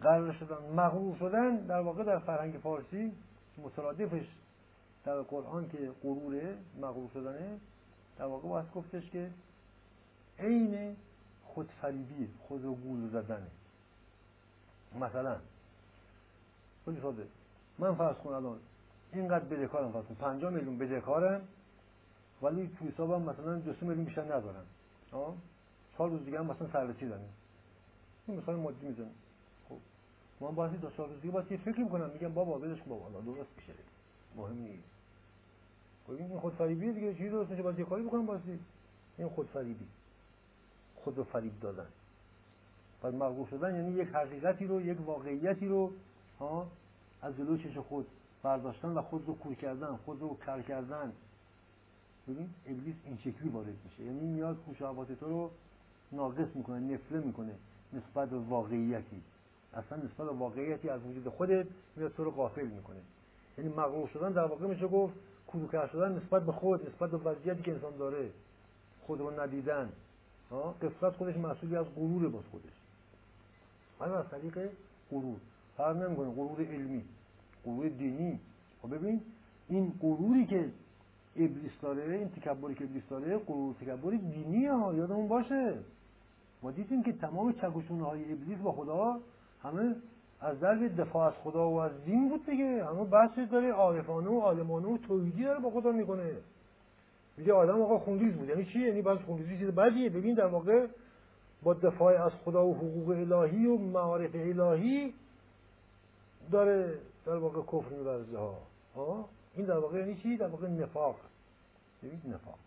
غرق شدن مغرور شدن در واقع در فرهنگ فارسی مترادفش در قرآن که غرور مغرور شدنه در واقع باید گفتش که عین خودفریبی خود رو گول زدنه. مثلا خیلی ساده من فرض کن الان اینقدر بدهکارم فرض کن 5 میلیون بدهکارم ولی تو حسابم مثلا دو سه میلیون بیشتر ندارم. چهار روز دیگه هم مثلا سررسی دارم. این مثال مادی می‌زنم خب من باید دو چهار روز دیگه باید یه فکر می‌کنم. میگم بابا بدش بابا الله درست میشه. مهم نیست. خب این خود فریبی دیگه چیزی درست میشه باید یه کاری بکنم بازی این خود فریبی خود رو فریب دادن. پس مغرور شدن یعنی یک حقیقتی رو یک واقعیتی رو ها از جلو چش خود برداشتن و خود رو کور کردن خود رو کر کردن. ببین ابلیس این شکلی وارد میشه. یعنی میاد خوشاوات تو رو ناقص می‌کنه نفله می‌کنه نسبت به واقعیتی. اصلا نسبت به واقعیتی از وجود خودت میاد تو رو غافل می‌کنه. یعنی مغرور شدن در واقع میشه گفت کروکر شدن نسبت به خود نسبت به وضعیتی که انسان داره. خود رو ندیدن. قفلت خودش مسئولی از غرور باز خودش. حالا از طریق غرور. فرق نمی‌کنه غرور علمی غرور دینی. خب ببین این غروری که ابلیس داره این تکبری که ابلیس داره غرور تکبری دینی ها یادمون باشه. ما دیدیم که تمام چکشونه های ابلیس با خدا همه از درد دفاع از خدا و از دین بود دیگه. همه بحث داره عارفانه و عالمانه و توحیدی داره با خدا می‌کنه. میگه آدم آقا خونریز بود. یعنی چی؟ یعنی بعض خونریزی چیز بدیه. ببین در واقع با دفاع از خدا و حقوق الهی و معارف الهی داره در واقع کفر میورزه ها. این در واقع یعنی چی؟ در واقع نفاق. ببین نفاق.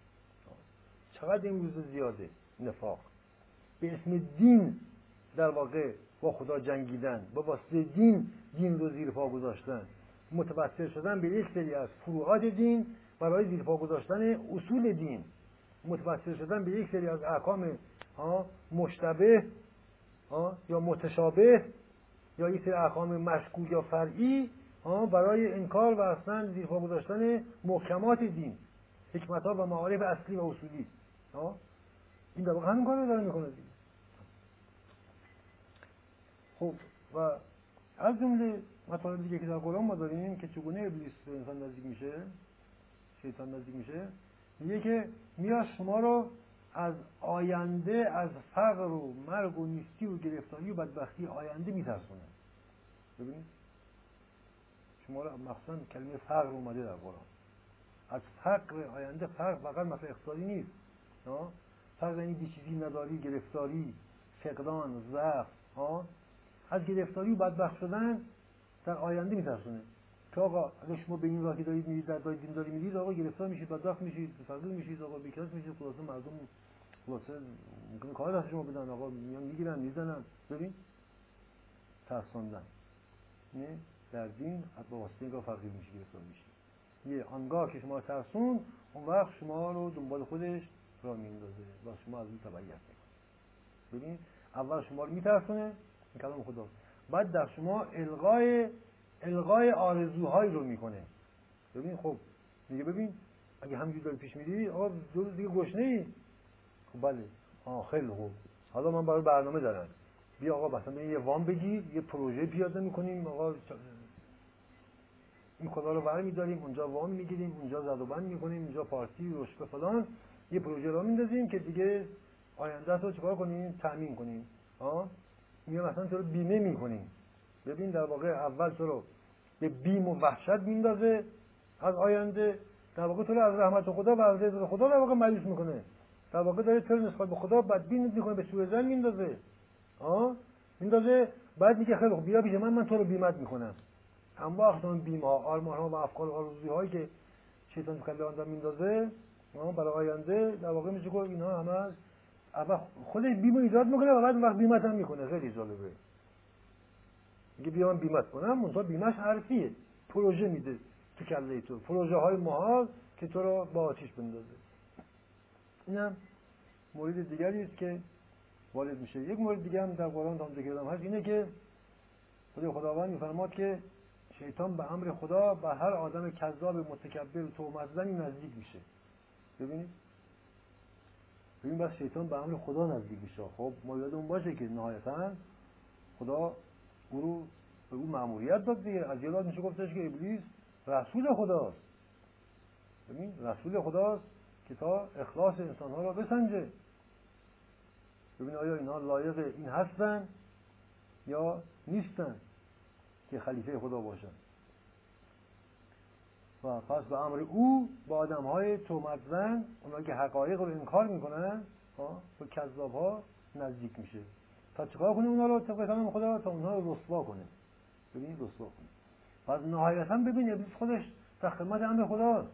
چقدر این روز زیاده؟ نفاق. به اسم دین در واقع با خدا جنگیدن با واسطه دین دین رو زیر پا گذاشتن. متوسل شدن به یک سری از فروعات دین برای زیر پا گذاشتن اصول دین. متوسل شدن به یک سری از احکام مشتبه یا متشابه یا یک سری احکام مشکوک یا فرعی برای انکار و اصلا زیر پا گذاشتن محکمات دین حکمت ها و معارف اصلی و اصولی این در واقع همین کار رو داره می‌کنه خب و از جمله مطالب دیگه که در قرآن ما داریم که چگونه ابلیس به انسان نزدیک میشه شیطان نزدیک میشه میگه که میاد شما رو از آینده از فقر و مرگ و نیستی و گرفتاری و بدبختی آینده میترسونه. ببینید؟ شما رو مخصوصا کلمه فقر اومده در قرآن. از فقر آینده فقر فقط مثل اقتصادی نیست. فقر یعنی بیچیزی نداری گرفتاری فقدان ضعف از گرفتاری و بدبخت شدن در آینده میترسونه. که آقا اگه شما به این راهی دارید میرید در راه میرید آقا گرفتار میشید بدبخت میشید فقیر میشید آقا بیکس میشید خلاصه مردم خلاصه ممکنه کار دست شما بدن آقا میان می‌گیرن می‌زنن. ببین ترساندن. نه در دین با واسطه اینگاه فقیر میشید گرفتار میشید یه آنگاه که شما ترسون اون وقت شما رو دنبال خودش را میندازه و شما از اون تبعیت می‌کنه ببین اول شما رو میترسونه این کلام خدا بعد در شما القای القای آرزوهایی رو می‌کنه. ببین خب میگه ببین اگه همینجوری داری پیش میری آقا دو روز دیگه گشنه ای. خب بله. آه خیلی خوب. حالا من برای برنامه دارم. بیا آقا مثلا یه وام بگیر یه پروژه پیاده می‌کنیم. آقا این کلا رو ور میداریم اونجا وام می‌گیریم اونجا زد و بند می‌کنیم اونجا پارتی رشد فلان. یه پروژه را میندازیم که دیگه آینده رو چیکار کنیم؟ تامین کنیم. ها میگه مثلا تو رو بیمه می‌کنیم. ببین در واقع اول تو رو به بیم و وحشت میندازه از آینده در واقع تو رو از رحمت خدا و از رضا خدا در واقع مایوس می‌کنه. در واقع داره تو نسبت به خدا بدبین می‌کنه به سوء زن میندازه. ها؟ میندازه بعد میگه خیلی خوب بیا پیش من من تو رو بیمت می‌کنم. هم وقت اون بیمه ها آرمان ها و افکار آرزوی هایی که شیطان تو کله آدم میندازه برای آینده در واقع میشه گفت اینا همه اول خودش بیمه ایجاد می‌کنه و بعد وقت بیمت هم می‌کنه. خیلی جالبه. میگه بیا من بیمت کنم منتها بیمش حرفیه. پروژه میده تو کله تو. پروژه های محال که تو رو با آتیش بندازه. اینم مورد دیگری است که وارد میشه. یک مورد دیگه هم در قرآن هم ذکر هست اینه که خدا خداوند میفرماد که شیطان به امر خدا به هر آدم کذاب متکبر و تومت نزدیک میشه. ببینید. ببین بس شیطان به امر خدا نزدیک میشه. خب ما یادمون باشه که نهایتا خدا رو به او معمولیت داد دیگه. از یاد میشه گفتش که ابلیس رسول خداست. ببین رسول خداست که تا اخلاص انسان ها را بسنجه. ببین آیا اینها لایق این هستن یا نیستن که خلیفه خدا باشن؟ و پس به امر او با آدم های تومت زن اونا که حقایق رو انکار می‌کنن با کذاب ها نزدیک میشه. تا چیکار کنه اونا رو؟ طبق کلام خدا تا اونها رو رسوا کنه ببین رسوا کنه پس نهایتا ببین ابلیس خودش در خدمت امر خداست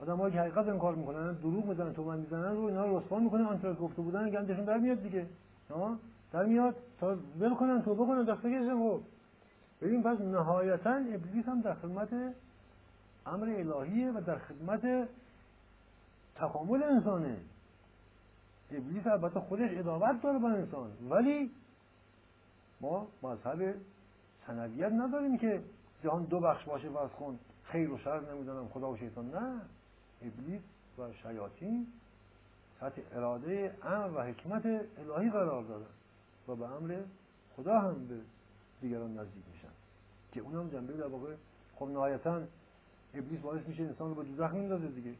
آدم که حقیقت انکار می‌کنن دروغ می‌زنن تومن می‌زنن رو اینا رو رسوا می‌کنه آنچه گفته بودن گندشون در میاد دیگه. ها در میاد تا ول کنن توبه کنن دست بکشن خب. ببین پس نهایتا ابلیس هم در خدمت امر الهیه و در خدمت تکامل انسانه. ابلیس البته خودش ادابت داره با انسان. ولی ما مذهب سنویت نداریم که جهان دو بخش باشه و از خون خیر و شر نمی‌دونم خدا و شیطان. نه. ابلیس و شیاطین تحت اراده امر و حکمت الهی قرار دارن و به امر خدا هم به دیگران نزدیک میشن. که اونم جنبه در واقع خب نهایتا ابلیس باعث میشه انسان رو به دوزخ میندازه دیگه.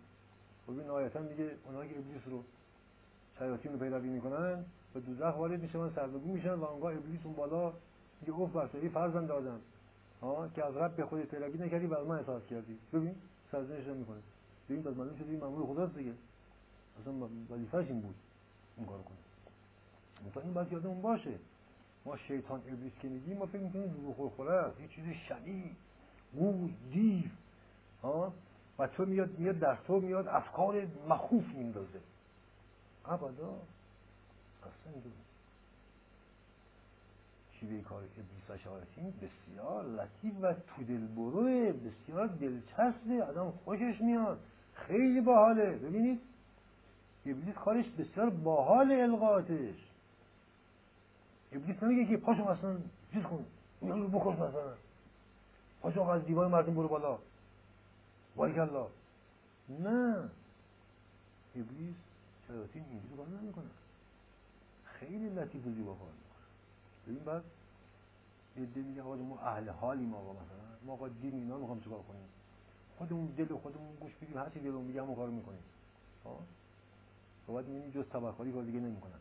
خب نهایتا میگه اونایی که ابلیس رو شیاطین رو پیروی می‌کنن به دوزخ وارد میشن سربگو میشن و آنگاه ابلیس اون بالا میگه اوف بر فرزند دادم. ها که از رب به خودت پیروی نکردی و من اطاعت کردی. ببین سرزنش می‌کنه. ببین پس معلوم شده این مامور خداست دیگه. اصلا وظیفه‌ش این بود این کار کنه. تا این باید یادمون باشه. ما شیطان ابلیس که میگیم ما فکر می‌کنیم دروغ خوره است. یه چیز شنی گوز دیو. ها؟ و تو میاد میاد در تو میاد افکار مخوف میندازه. ابدا اصلا شیوه کار ابلیس شیاطین بسیار لطیف و تو دل بروه بسیار دلچسبه آدم خوشش میاد خیلی باحاله. ببینید ابلیس کارش بسیار باحال القاعاتش. ابلیس نمیگه که پاشو مثلا چیز کن اینا رو بکش مثلا. پاشو از دیوار مردم برو بالا. الله. نه. ابلیس شیاطین اینجوری کار نمی‌کنه خیلی لطیف و زیبا کار ببین بعد یه دی میگه ما اهل حالی ما مثلا. ما آقا دین اینا می‌خوام چیکار کنیم؟ خودمون دل خودمون گوش بدیم هر چی دلمون میگه همون کارو می‌کنیم. ها و بعد می‌بینی جز تبرکاری کار دیگه نمی‌کنن.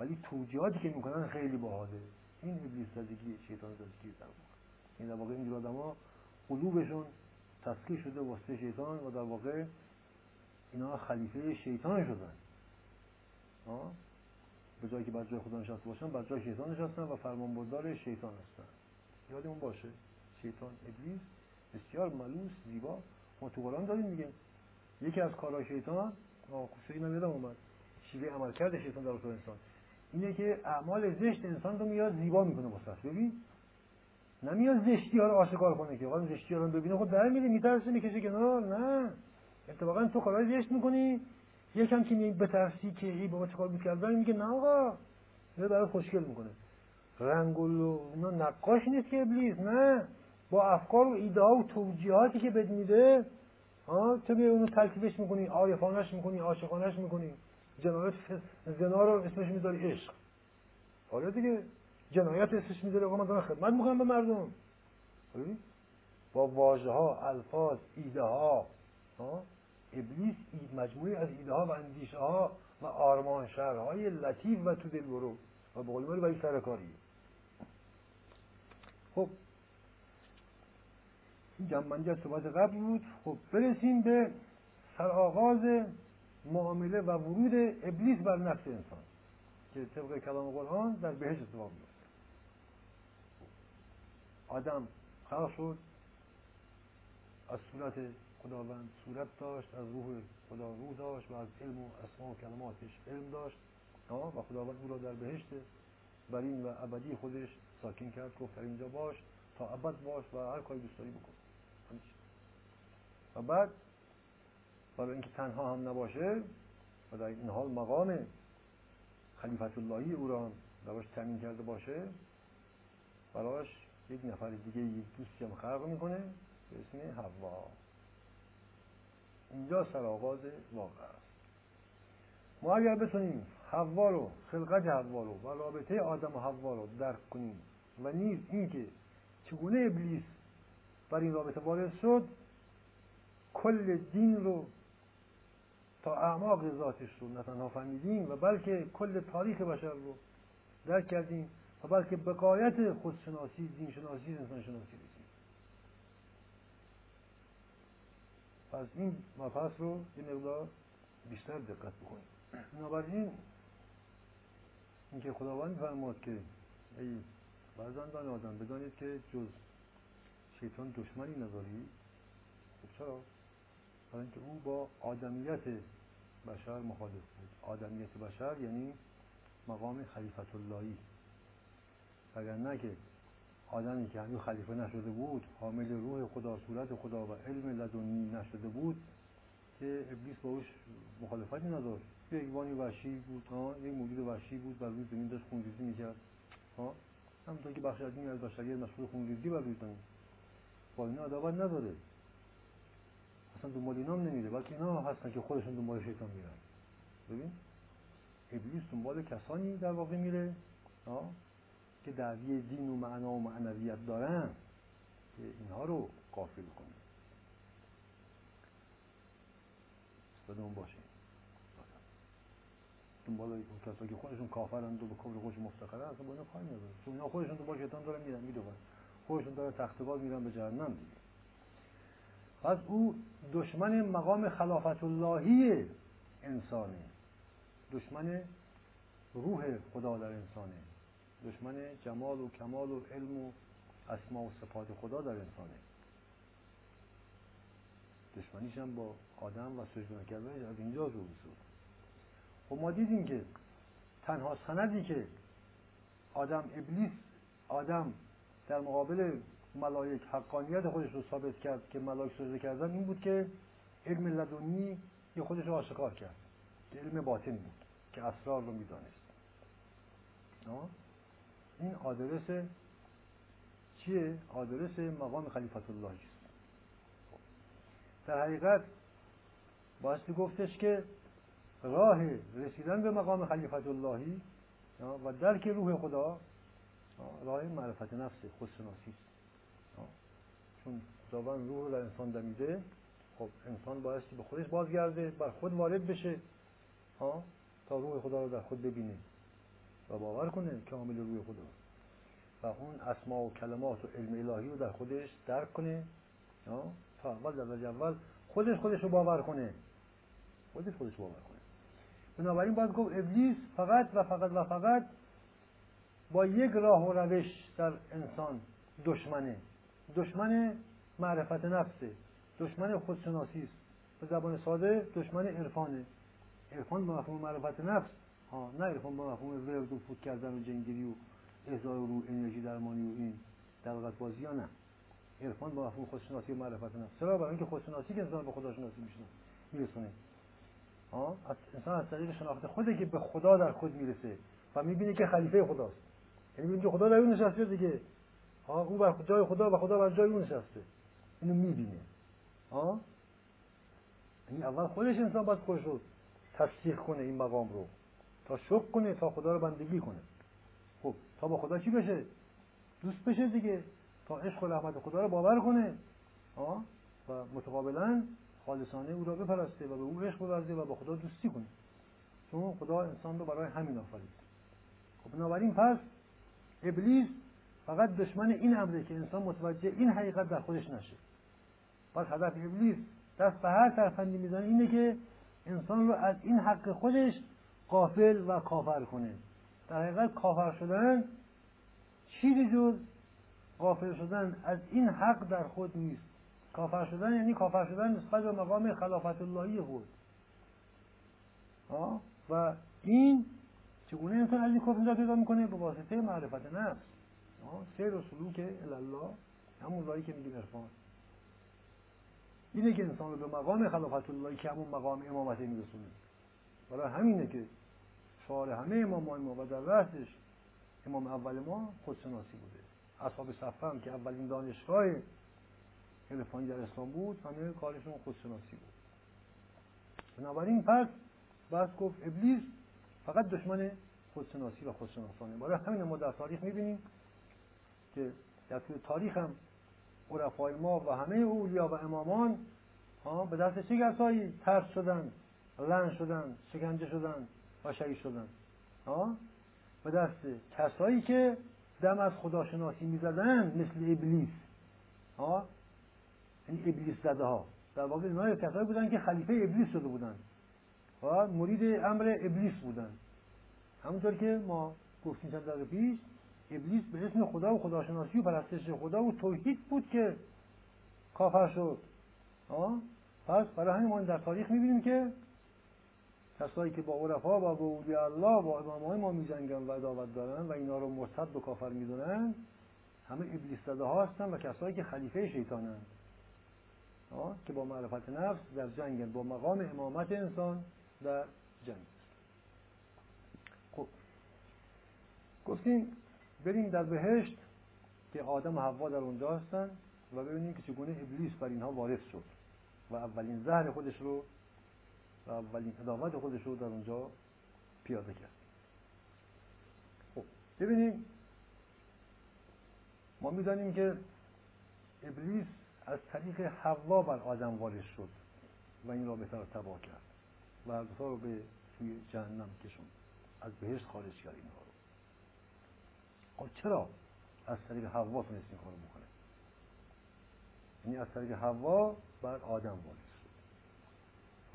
ولی توجیهاتی که می‌کنن خیلی باحاله. این ابلیس زدگی شیطان زدگی در این در واقع این آدما قلوبشون تسخیر شده واسه شیطان و در واقع اینا خلیفه شیطان شدن. به جایی که بر جای خدا نشسته باشن بر جای شیطان نشستن و فرمانبردار شیطان هستن. یادمون باشه شیطان ابلیس بسیار ملوس زیبا. ما تو قرآن داریم میگه یکی از کارهای شیطان آخوشه اینم یادم اومد. شیوه عمل کرده شیطان در رسول انسان. اینه که اعمال زشت انسان رو میاد زیبا می‌کنه واسه ببین نمیاد زشتی ها رو آشکار کنه که. واقعا زشتی ها رو ببینه خود در میره میترسه می‌کشه کنار. نه. اتفاقا تو کارهای زشت می‌کنی. یکم که به بترسی که ای بابا چیکار می‌کردن میگه نه آقا یه برای خوشگل می‌کنه. و اینا نقاش نیست که ابلیس نه. با افکار و ایده ها و توجیهاتی که بد میده ها تو بیا اونو تلتیفش می‌کنی عارفانش می‌کنی عاشقانش می‌کنی. جنایت زنا رو اسمش می‌ذاری عشق. حالا دیگه. جنایت اسمش می‌ذاری آقا من خدمت می‌کنم به مردم. با واژه ها الفاظ ایده ها ابلیس مجموعی از ایده ها و اندیشه ها و آرمان شهرهای لطیف و تو دل برو و به قول برای سرکاری. خب این جنبندی از صحبت قبل بود. خب برسیم به سرآغاز معامله و ورود ابلیس بر نفس انسان که طبق کلام قرآن در بهش اتفاق میفته آدم خلق شد. از صورت خداوند صورت داشت از روح خدا روح داشت و از علم و اسما و کلماتش علم داشت. و خداوند او را در بهشت برین و ابدی خودش ساکن کرد گفت در اینجا باش تا ابد باش و هر کاری دوست داری بکن. و بعد برای اینکه تنها هم نباشه و در این حال مقام خلیفت اللهی او را براش تامین کرده باشه براش یک نفر دیگه یک دوستی هم خلق می‌کنه به اسم حوا. اینجا سرآغاز واقع است. ما اگر بتونیم حوا رو خلقت حوا رو و رابطه آدم و حوا رو درک کنیم و نیز اینکه چگونه ابلیس بر این رابطه وارد شد کل دین رو تا اعماق ذاتش رو نه تنها فهمیدیم و بلکه کل تاریخ بشر رو درک کردیم و بلکه بقایت خودشناسی دین شناسی انسان شناسی رسیم پس این مبحث رو یه مقدار بیشتر دقت بکنیم. بنابراین اینکه خداوند فرماد که ای فرزندان آدم بدانید که جز شیطان دشمنی نداری. خب چرا؟ برای اینکه او با آدمیت بشر مخالف بود. آدمیت بشر یعنی مقام خلیفت اللهی اگر نه که آدمی که هنوز خلیفه نشده بود حامل روح خدا صورت خدا و علم لدنی نشده بود که ابلیس باش مخالفتی نداشت. یه ایوانی وحشی بود ها یک موجود وحشی بود و روی زمین داشت خونریزی می‌کرد ها. همونطور که بخش عظیمی از بشریت مشغول خونریزی بر روی زمین. با اینا عداوت نداره. اصلا دنبال اینا هم نمیره. بلکه اینا هستن که خودشون دنبال شیطان میرن. ببین؟ ابلیس دنبال کسانی در واقع میره که دعوی دین و معنا و معنویت دارن که اینها رو قافل کنه اون باشه. دنبال اون کسایی که خودشون کافرند و به کفر خودشون مفتخرن اصلا با اینا کاری نداره چون اینا خودشون دنبال شیطان دارن میرن می‌دونن. خودشون دارن تخت میرن به جهنم. دیگه پس او دشمن مقام خلافت اللهی انسانه. دشمن روح خدا در انسانه. دشمن جمال و کمال و علم و اسما و صفات خدا در انسانه. دشمنیش هم با آدم و سجده کردن از اینجا رو شد. خب ما دیدیم که تنها سندی که آدم ابلیس آدم در مقابل ملائک حقانیت خودش رو ثابت کرد که ملائک سجده کردن این بود که علم لدنی یه خودش رو آشکار کرد. علم باطن بود که اسرار رو می‌دانست. این آدرس چیه؟ آدرس مقام خلیفت الله است در حقیقت بایستی گفتش که راه رسیدن به مقام خلیفت اللهی و درک روح خدا راه معرفت نفس خودشناسی است. چون خداوند روح رو در انسان دمیده خب انسان بایستی به خودش بازگرده بر خود وارد بشه ها تا روح خدا رو در خود ببینه. و باور کنه کامل روی خدا و اون اسما و کلمات و علم الهی رو در خودش درک کنه تا اول در اول خودش خودش رو باور کنه. خودش خودش باور کنه. بنابراین باید گفت ابلیس فقط و فقط و فقط با یک راه و روش در انسان دشمنه. دشمن معرفت نفسه. دشمن خودشناسی است به زبان ساده دشمن عرفانه. عرفان به مفهوم معرفت نفس. ها نه عرفان به مفهوم ورد و فوت کردن و جنگیری و احضار رو انرژی درمانی و این دلغت بازی ها نه. عرفان با مفهوم خودشناسی و معرفت نفس چرا؟ برای اینکه خودشناسی که انسان به خداشناسی میشنه میرسونه. ها؟ انسان از طریق شناخت خوده که به خدا در خود می‌رسه و می‌بینه که خلیفه خداست. یعنی می‌بینه خدا در اون نشسته دیگه. ها؟ او بر جای خدا و خدا بر جای اون نشسته. اینو می‌بینه. ها؟ این اول خودش انسان باید خودش رو تصدیق کنه این مقام رو. تا شک کنه تا خدا رو بندگی کنه. خب تا با خدا چی بشه؟ دوست بشه دیگه. تا عشق و رحمت خدا رو باور کنه. آه؟ و متقابلا خالصانه او را بپرسته و به او عشق بورزه و با خدا دوستی کنه. چون خدا انسان رو برای همین آفرید. خب بنابراین پس ابلیس فقط دشمن این امره که انسان متوجه این حقیقت در خودش نشه. پس هدف ابلیس دست به هر ترفندی می‌زنه اینه که انسان رو از این حق خودش قافل و کافر کنه. در حقیقت کافر شدن چیزی جز غافل شدن از این حق در خود نیست. کافر شدن یعنی کافر شدن نسبت به مقام خلافت اللهی خود و این چگونه انسان از این کفر نجات پیدا می‌کنه؟ به واسطه معرفت نفس. سیر و سلوک الله همون راهی که میگیم عرفان. اینه که انسان رو به مقام خلافت اللهی که همون مقام امامته میرسونه. برای همینه که شعار همه امامان ما و در رأسش امام اول ما خودشناسی بوده. اصحاب صفه هم که اولین دانشگاه عرفانی در اسلام بود همه کارشون خودشناسی بود. بنابراین پس بس گفت ابلیس فقط دشمن خودشناسی و خودشناسانه. برای همین ما در تاریخ می‌بینیم که در طول تاریخ هم عرفای ما و همه اولیا و امامان به دست چه کسایی ترس شدن؟ لن شدن شکنجه شدن و شهید شدن به دست کسایی که دم از خداشناسی می‌زدن مثل ابلیس. این ابلیس زده ها در واقع اینها کسایی بودن که خلیفه ابلیس شده بودن. و مرید امر ابلیس بودن. همونطور که ما گفتیم چند دقیقه پیش ابلیس به اسم خدا و خداشناسی و پرستش خدا و توحید بود که کافر شد. آه؟ پس برای همین ما در تاریخ می‌بینیم که کسایی که با عرفا با اولیاء الله با امامهای ما میجنگن و عداوت دارن و اینا رو مرتد و کافر می‌دونن همه ابلیس زده ها هستن و کسایی که خلیفه شیطانن. که با معرفت نفس در جنگن با مقام امامت انسان در جنگ. خب گفتیم بریم در بهشت که آدم و حوا در اونجا هستن و ببینیم که چگونه ابلیس بر اینها وارث شد و اولین زهر خودش رو و اولین ادامت خودش رو در اونجا پیاده کرد. خب ببینیم. ما می‌دانیم که ابلیس از طریق حوا بر آدم وارث شد و این رابطه رو تباه کرد و رابطه رو به سوی جهنم کشوند از بهشت خارج کرد اینها رو. خب چرا از طریق حوا تونست این کارو بکنه یعنی از طریق حوا بر آدم وارث شد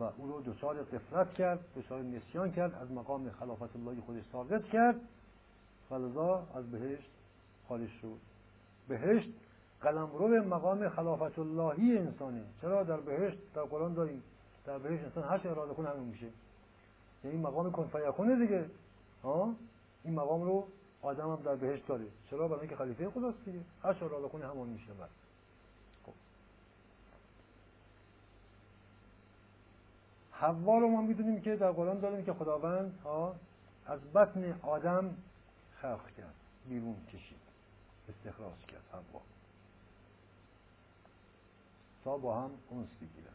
و او رو دچار قفلت کرد دچار نسیان کرد از مقام خلافت اللهی خودش ساقط کرد. و از بهشت خارج شد. بهشت قلمرو مقام خلافت اللهی انسانه. چرا در بهشت در قرآن داریم در بهشت انسان هر چه اراده کنه همون میشه. یعنی مقام کن فیکونه دیگه. ها؟ این مقام رو آدم هم در بهشت داره. چرا؟ برای اینکه خلیفه خداست دیگه. هر چه اراده کنه همون میشه بر حوا رو ما می‌دونیم که در قرآن داریم که خداوند ها از بطن آدم خلق کرد بیرون کشید استخراج کرد حوا تا با هم اونس بگیرن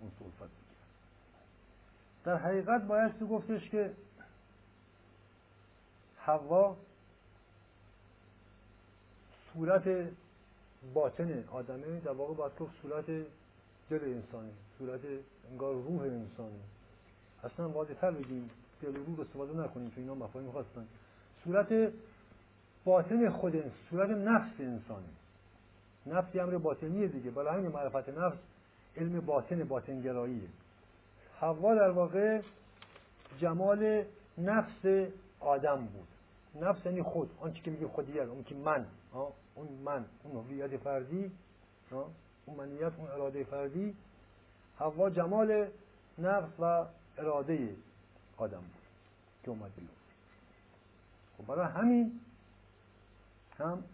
اون صلفت بگیرن. در حقیقت باید گفتش که حوا صورت باطن آدمه در واقع باید گفت صورت دل انسانی صورت انگار روح انسانی اصلا واضح تر بگیم دل و روح استفاده نکنیم چون اینا مفاهیم خواستن صورت باطن خود صورت نفس انسانی نفس امر باطنیه دیگه. برای همین معرفت نفس علم باطن باطنگراییه. حوا در واقع جمال نفس آدم بود. نفس یعنی خود. آنچه که میگه خودیت اون که من. اون من. اون هویت فردی. اون منیت اون اراده فردی. حوا جمال نفس و اراده آدم بود که اومد بیرون. خب برای همین هم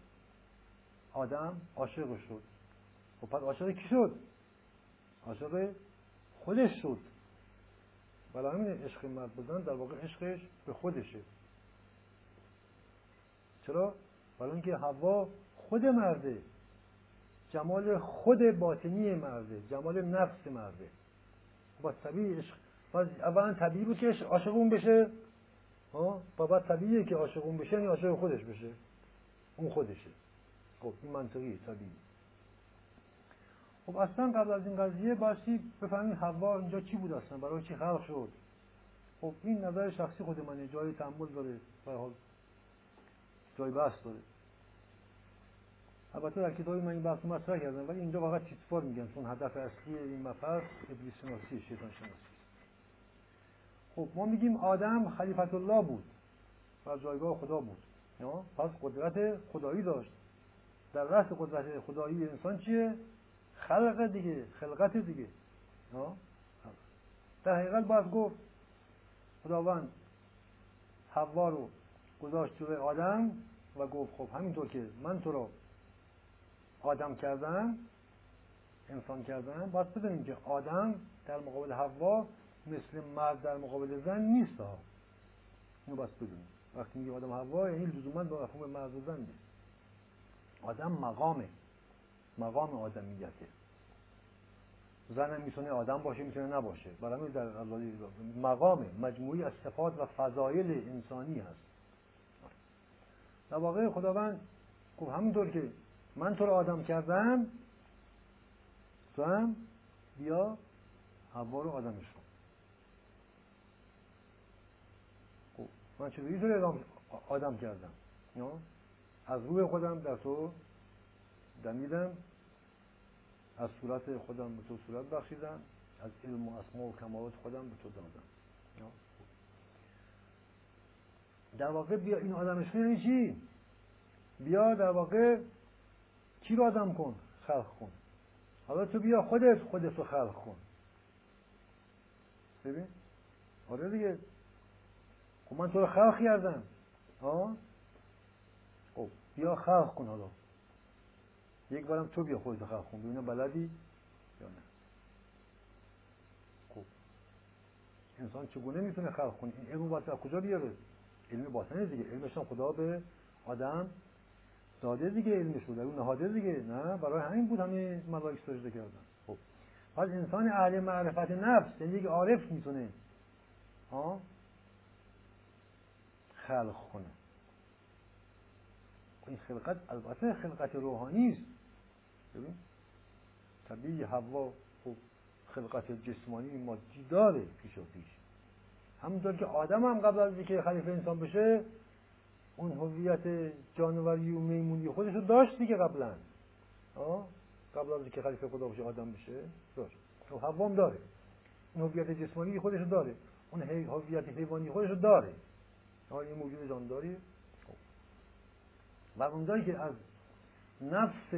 آدم عاشق شد. خب پس عاشق کی شد؟ عاشق خودش شد. ولی همین عشق مرد بزن در واقع عشقش به خودشه. چرا؟ ولی اینکه هوا خود مرده. جمال خود باطنی مرده جمال نفس مرده. با طبیعی عشق. اولا طبیعی بود که عاشق اون بشه. و بعد طبیعیه که عاشق اون بشه یعنی عاشق خودش بشه. اون خودشه. خب این منطقی طبیعی. خب اصلا قبل از این قضیه باشی بفهمید حوا اینجا چی بود اصلا؟ برای چی خلق شد؟ خب این نظر شخصی خود منه. جای تحمل داره حال جای بحث داره. البته در کتابی من این بحث مطرح کردم ولی اینجا واقعا تیتفار میگن. چون هدف اصلی این مفر ابلیس شناسی شیطان شناسی. خب ما میگیم آدم خلیفت الله بود و جایگاه خدا بود. پس قدرت خدایی داشت. در رأس قدرت خدایی انسان چیه؟ خلق دیگه خلقت دیگه. در حقیقت باید گفت خداوند حوا رو گذاشت جلوی آدم و گفت خب همینطور که من تو رو آدم کردم انسان کردم باید بدونیم که آدم در مقابل حوا مثل مرد در مقابل زن نیست ها. اینو باید بدونیم. وقتی میگه آدم حوا یعنی لزوما با مفهوم مرد و زن نیست. آدم مقامه. مقام آدمیته. زن می‌تونه آدم باشه می‌تونه نباشه. برای در مقام مجموعی از صفات و فضایل انسانی هست. در واقع خداوند گفت همینطور که من تو رو آدم کردم تو هم بیا حوا رو آدمش کن. خب من چطوری تو رو آدم کردم. از روح خودم در تو دمیدم از صورت خودم به تو صورت بخشیدم از علم و اسما و کمالات خودم به تو دادم. در واقع بیا این آدمش یعنی چی؟ بیا در واقع کی رو آدم کن؟ خلق کن. حالا تو بیا خودت خودت رو خلق کن. ببین؟ آره دیگه. خب من تو رو خلق کردم. ها؟ خب بیا خلق کن حالا. یک بارم تو بیا خودت خلق کن. ببینم بلدی یا نه. خب. انسان چگونه می‌تونه خلق کنه؟ این علم باید کجا بیاره؟ علم باطنه دیگه. علمش خدا به آدم داده دیگه علمش رو در اون نهاده دیگه. نه برای همین بود همه ملائک سجده کردن. خب. پس انسان اهل معرفت نفس یعنی یک عارف می‌تونه. ها؟ خلق کنه. این خلقت البته خلقت روحانی است. ببین؟ طبیعی هوا خب خلقت جسمانی مادی داره پیش و پیش. همونطور که آدم هم قبل از اینکه خلیفه انسان بشه اون هویت جانوری و میمونی خودش رو داشت دیگه قبلا. قبل از اینکه خلیفه خدا بشه آدم بشه داشت. خب حوام داره. اون هویت جسمانی خودش رو داره. اون هویت حیوانی خودش رو داره این موجود جانداری. خب. و اونجایی که از نفس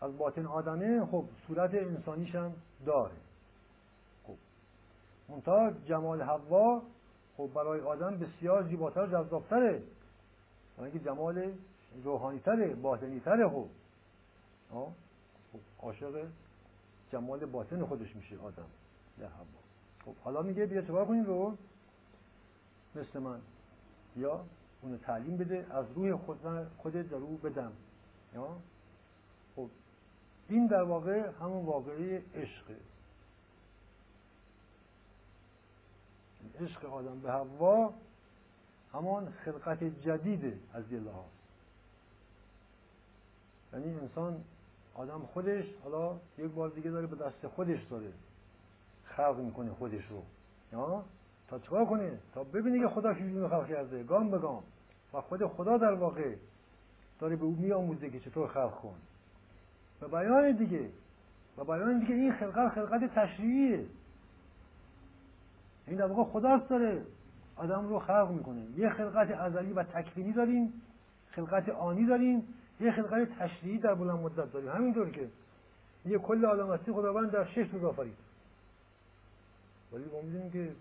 از باطن آدمه خب صورت انسانیش هم داره. خب. منتها جمال حوا خب برای آدم بسیار زیباتر جذابتره. اینکه جمال روحانی تره باطنی تره خب خب عاشق جمال باطن خودش میشه آدم. در خب حالا میگه بیا چکار کنیم رو مثل من. یا اونو تعلیم بده از روی خود خودت در رو بدم. یا؟ خب این در واقع همون واقعی عشقه. عشق آدم به هوا همان خلقت جدید از یه لحاظ یعنی انسان آدم خودش حالا یک بار دیگه داره به دست خودش داره خلق می‌کنه خودش رو. یا؟ تا چکار کنه؟ تا ببینه که خدا چجوری خلق کرده. گام به گام. و خود خدا در واقع داره به او میآموزه که چطور خلق کن. و بیان دیگه. و بیان دیگه این خلقت خلقت تشریعیه. این در واقع خداست داره. آدم رو خلق می‌کنه. یه خلقت ازلی و تکوینی داریم خلقت آنی داریم یه خلقت تشریعی در بلند مدت داریم. همینطور که یه کل آدم هستی خداوند در شش روز آفرید. ولی ما می‌دونیم که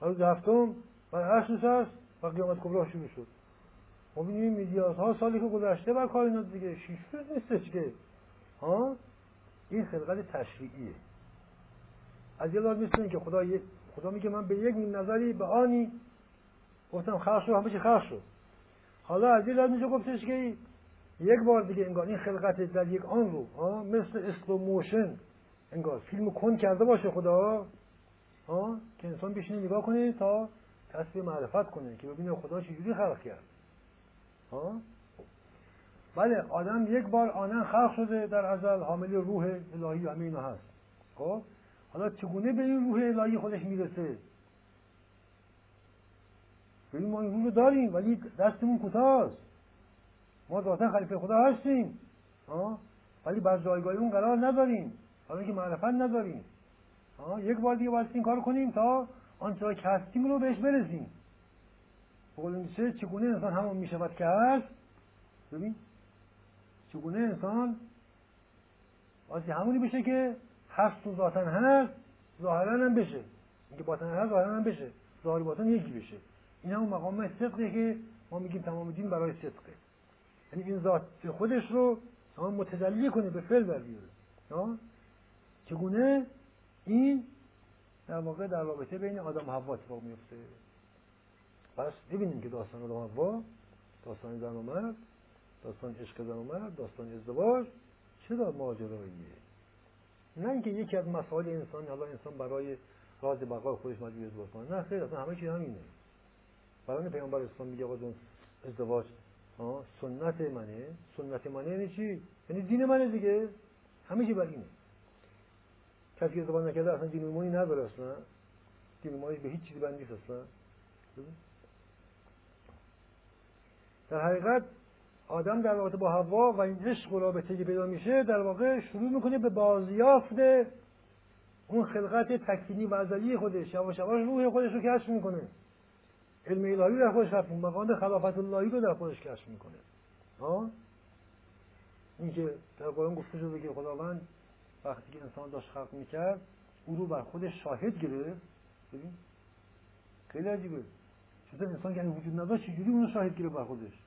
روز هفتم هشت روز هست و قیامت کبرا شروع شد. ما می‌دونیم میلیاردها سالی که گذشته بر کائنات دیگه. شیش روز نیستش که. ها؟ این خلقت تشریعیه. از یه لحاظ که خدا خدا میگه من به یک نظری به آنی گفتم خلق شد همه چی خلق شد حالا از یه لحاظ میشه گفتش که یک بار دیگه انگار این خلقت در یک آن رو مثل slow motion. انگار فیلم کن کرده باشه خدا. ها که انسان بشینه نگاه کنه تا کسب معرفت کنه که ببینه خدا چجوری خلق کرد. ها بله آدم یک بار آناً خلق شده در ازل حامل روح الهی و همه هست. خب؟ حالا چگونه به این روح الهی خودش می‌رسه؟ ببین ما این روح رو داریم ولی دستمون کوتاست ما ذاتا خلیفه خدا هستیم ولی بر جایگاه اون قرار نداریم حالا که معرفت نداریم یک بار دیگه باید این کار کنیم تا آنچه که هستیم رو بهش برسیم. بقول چگونه انسان همون می‌شود که هست؟ ببین چگونه انسان واسه همونی بشه که هست و ذاتا هست ظاهرا هم بشه. اینکه باطن هست ظاهرا هم بشه. ظاهر باطن یکی بشه. این همون مقام صدقه که ما میگیم تمام دین برای صدقه. یعنی این ذات خودش رو تمام متجلی کنه به فعل در بیاره. چگونه؟ این در واقع در رابطه بین آدم و حوا اتفاق میفته. پس ببینیم که داستان آدم و حوا داستان زن و مرد داستان عشق زن و مرد داستان ازدواج چرا ماجراییه؟ نه اینکه یکی از مسائل انسان حالا انسان برای راز بقای خودش مجبور ازدواج کنه نه خیر اصلا همه چیز همینه. برای پیامبر اسلام میگه آقا ازدواج سنت منه. سنت منه یعنی چی؟ یعنی دین منه دیگه. همه چی بر اینه. کسی که ازدواج نکرده اصلا دین ایمانی نداره اصلا. دین به هیچ چیزی بند نیست اصلا. در حقیقت آدم در رابطه با هوا و این عشق و رابطه که پیدا میشه در واقع شروع می‌کنه به بازیافت اون خلقت تکوینی و ازلی خودش یواش یواش روح خودش رو کشف می‌کنه. علم الهی در خودش کشف می‌کنه مقام خلافت اللهی رو در خودش کشف می‌کنه. ها؟ این که در قرآن گفته شده که خداوند وقتی که انسان داشت خلق می‌کرد او رو بر خودش شاهد گرفت. ببین خیلی عجیبه. چطور انسان که وجود نداشت چجوری اون شاهد گرفت بر خودش؟